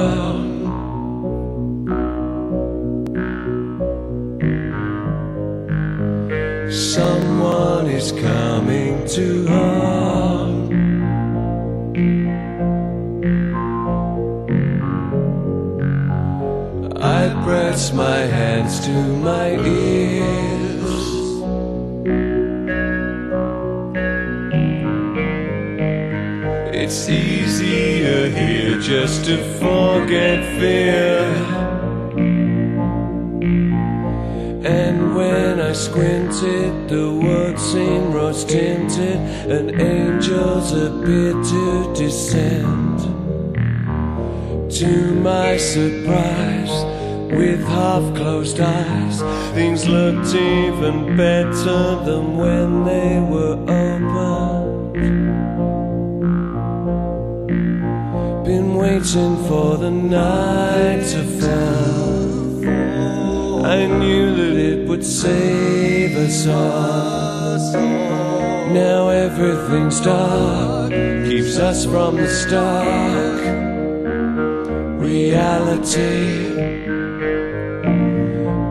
To forget fear. And when I squinted, the words seemed rose tinted, and angels appeared to descend. To my surprise, with half closed eyes, things looked even better than when they were Waiting for the night to fall. I knew that it would save us all. Now everything's dark, keeps us from the stark reality.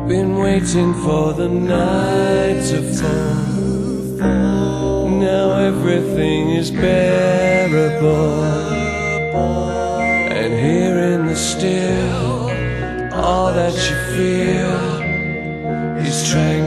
Been waiting for the night to fall. Now everything is bearable. Still, all that you feel is tranquility.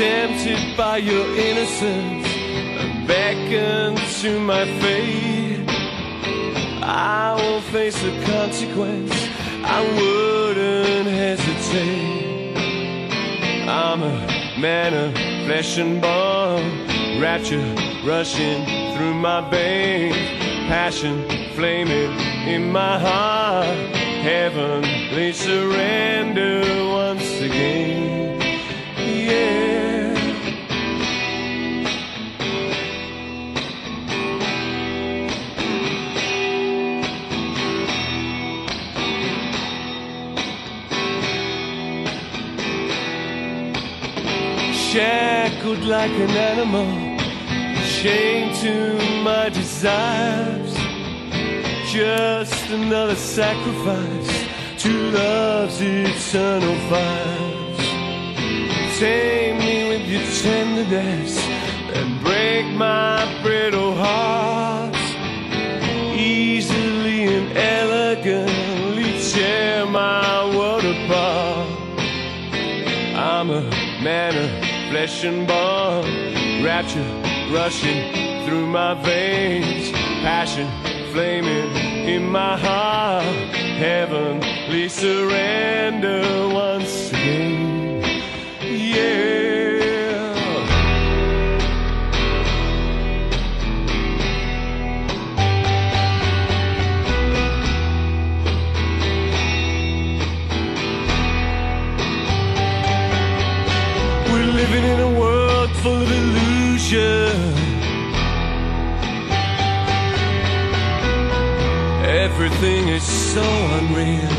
Tempted by your innocence, beckon to my fate. I will face the consequence. I wouldn't hesitate. I'm a man of flesh and bone, rapture rushing through my veins, passion flaming in my heart, heavenly surrender once again. Shackled like an animal, chained to my desires. Just another sacrifice to love's eternal fires. Tame me with your tenderness and break my brittle heart. Easily and elegantly tear my world apart. I'm a man of flesh and bone, rapture rushing through my veins, passion flaming in my heart, heavenly surrender once again. Yeah. Everything is so unreal.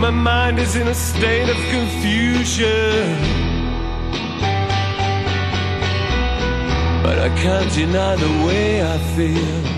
My mind is in a state of confusion. But I can't deny the way I feel.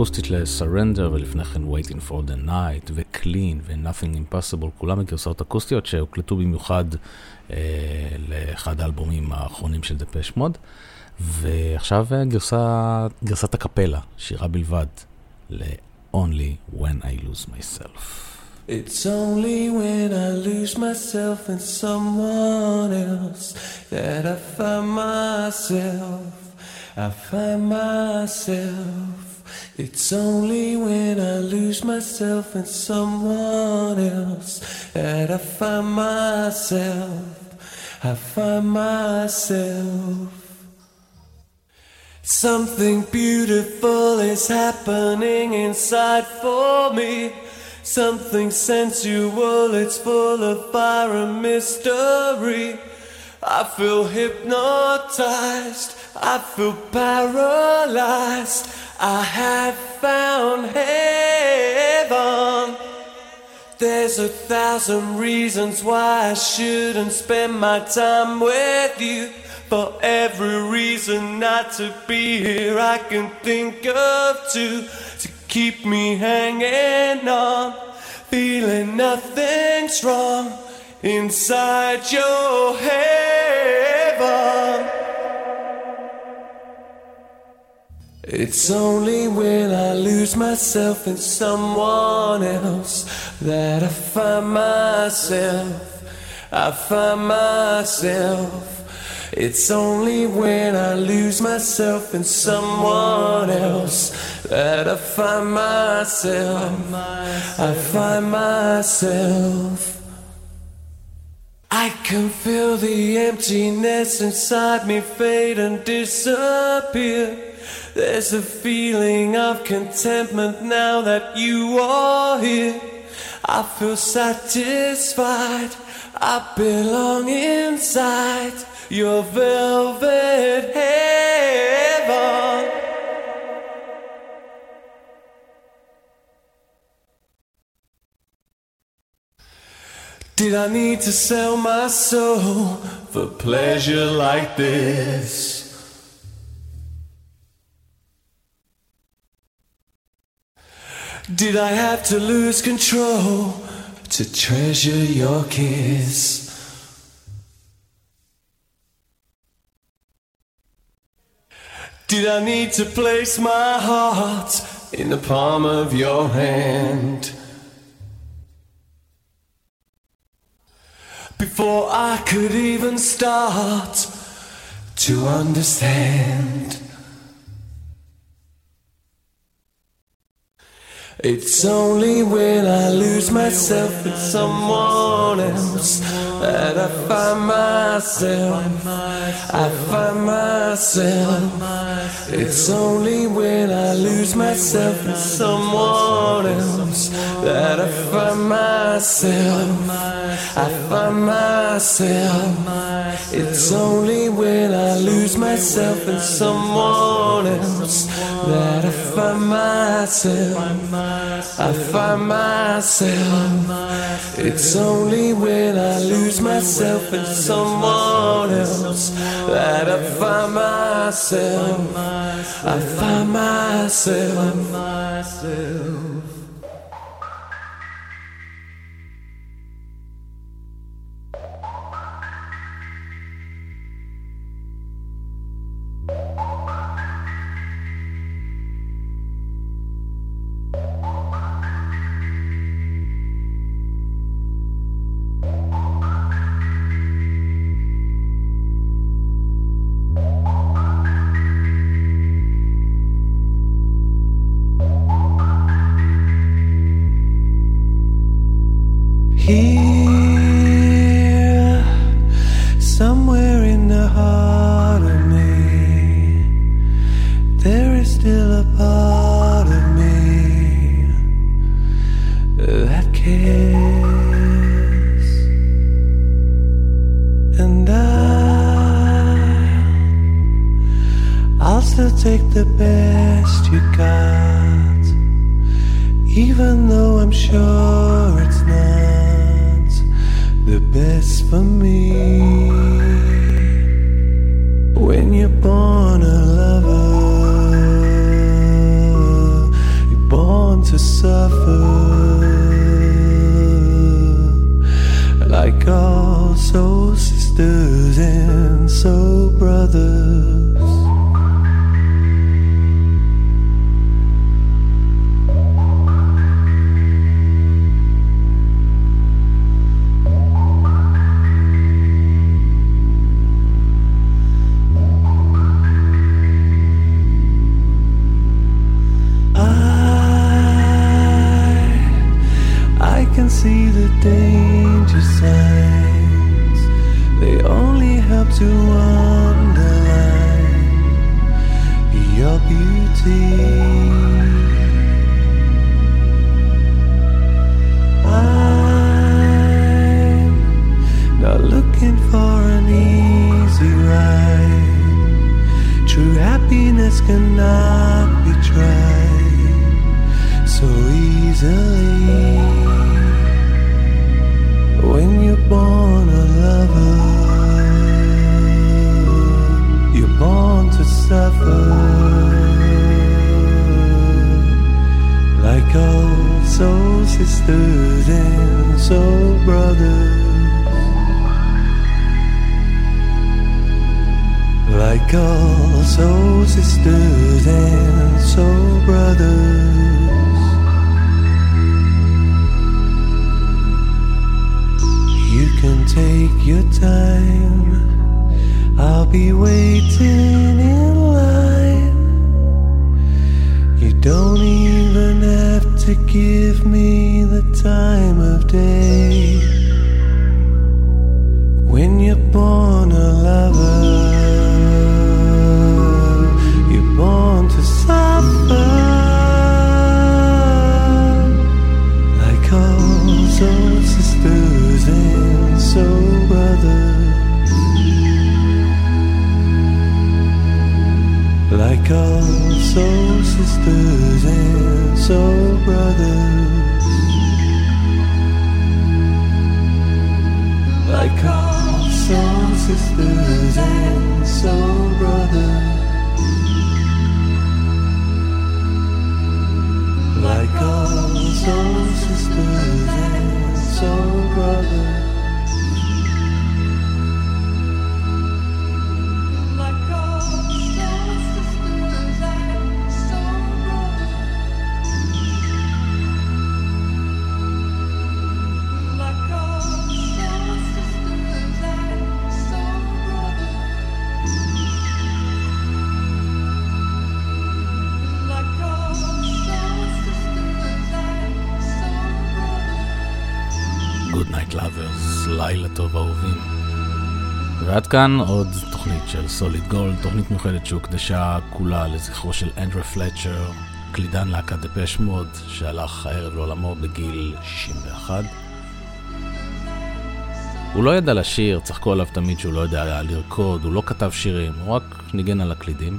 אקוסטית ל-Surrender ולפני כן Waiting for the Night ו-Clean ו-Nothing Impossible, כולם גרסאות אקוסטיות שהוקלטו במיוחד אה, לאחד האלבומים האחרונים של דפש מוד. ועכשיו גרסה, גרסת הקפלה, שירה בלבד, ל-Only When I Lose Myself. It's only when I lose myself in someone else that I find myself. I find myself. It's only when I lose myself in someone else that I find myself. I find myself. Something beautiful is happening inside for me. Something sensual, it's full of fire and mystery. I feel hypnotized, I feel paralyzed. I have found heaven. There's a thousand reasons why I shouldn't spend my time with you. For every reason not to be here, I can think of two to keep me hanging on, feeling nothing's wrong inside your heaven. It's only when I lose myself in someone else that I find myself. I find myself. It's only when I lose myself in someone else that I find myself. I find myself. I can feel the emptiness inside me fade and disappear. There's a feeling of contentment now that you are here. I feel satisfied. I belong inside your velvet heaven. Did I need to sell my soul for pleasure like this? Did I have to lose control to treasure your kiss? Did I need to place my heart in the palm of your hand? Before I could even start to understand. It's only when I lose myself in someone else that I find myself. I find myself. It's only when I lose myself in someone else that I find myself. I find myself. It's only when I lose myself in someone else that I find myself. I find myself. It's only when I lose myself in someone else that I find myself. I find myself. The best for me. When you're born a lover, you're born to suffer. Like all soul sisters and soul brothers. כאן עוד תוכנית של סוליד גולד, תוכנית מיוחדת שהוקדשה כולה לזכרו של אנדרו פלצ'ר, קלידן להקת דפש מוד, שהלך הערב לעולמו בגיל 61. הוא לא ידע לשיר, צחקו עליו תמיד שהוא לא יודע לרקוד, הוא לא כתב שירים, הוא רק ניגן על הקלידים.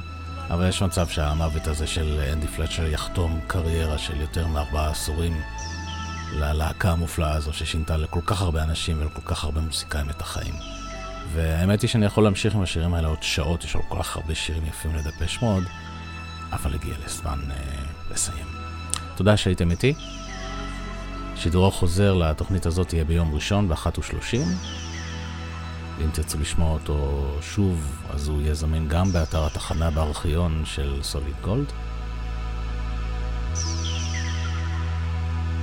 אבל יש מצב שהמוות הזה של אנדי פלצ'ר יחתום קריירה של יותר מארבעה עשורים ללהקה המופלאה הזו ששינתה לכל כך הרבה אנשים ולכל כך הרבה מוסיקאים את החיים. והאמת היא שאני יכול להמשיך עם השירים האלה עוד שעות, יש עוד כל כך הרבה שירים יפים לדפש מאוד, אבל הגיע לזמן אה, לסיים. תודה שהייתם איתי. שידורו חוזר לתוכנית הזאת יהיה ביום ראשון ב-13:30. ואם תרצו לשמוע אותו שוב, אז הוא יהיה זמין גם באתר התחנה בארכיון של סוליד גולד.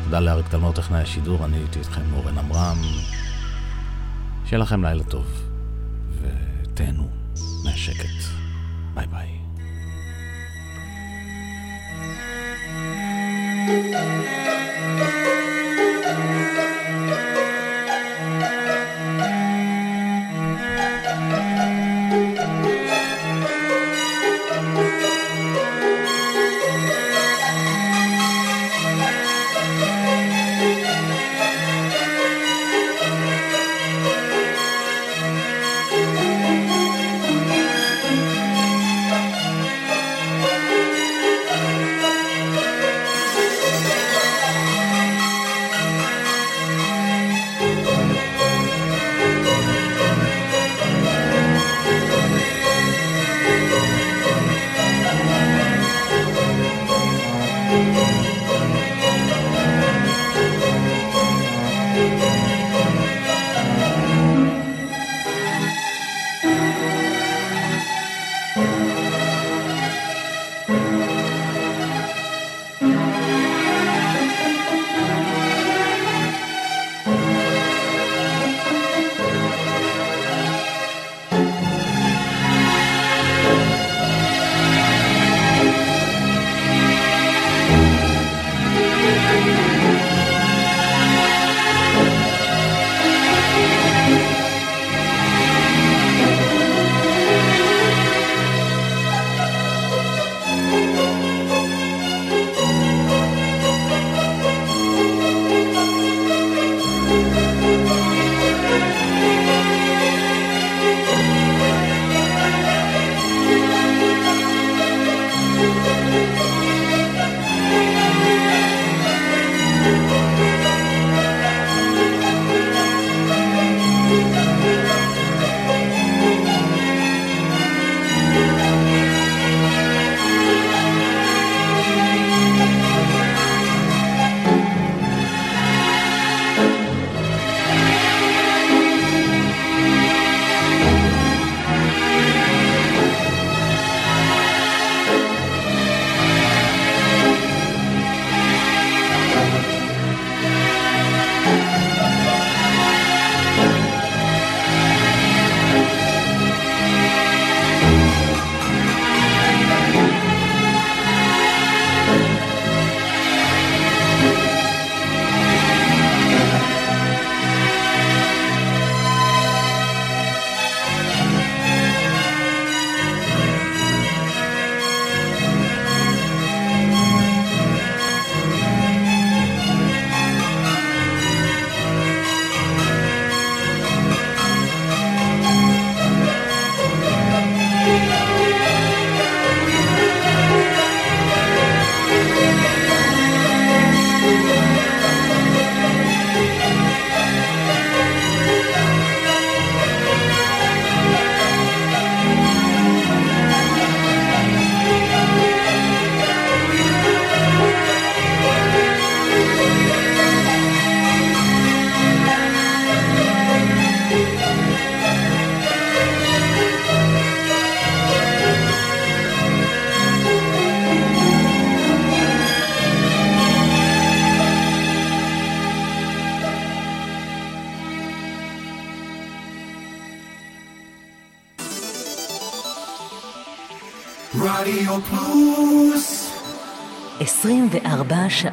תודה לאריק תלמור טכנאי השידור, אני הייתי איתכם אורן עמרם. שיהיה לכם לילה טוב, ותהנו מהשקט. ביי ביי.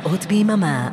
שעות ביממה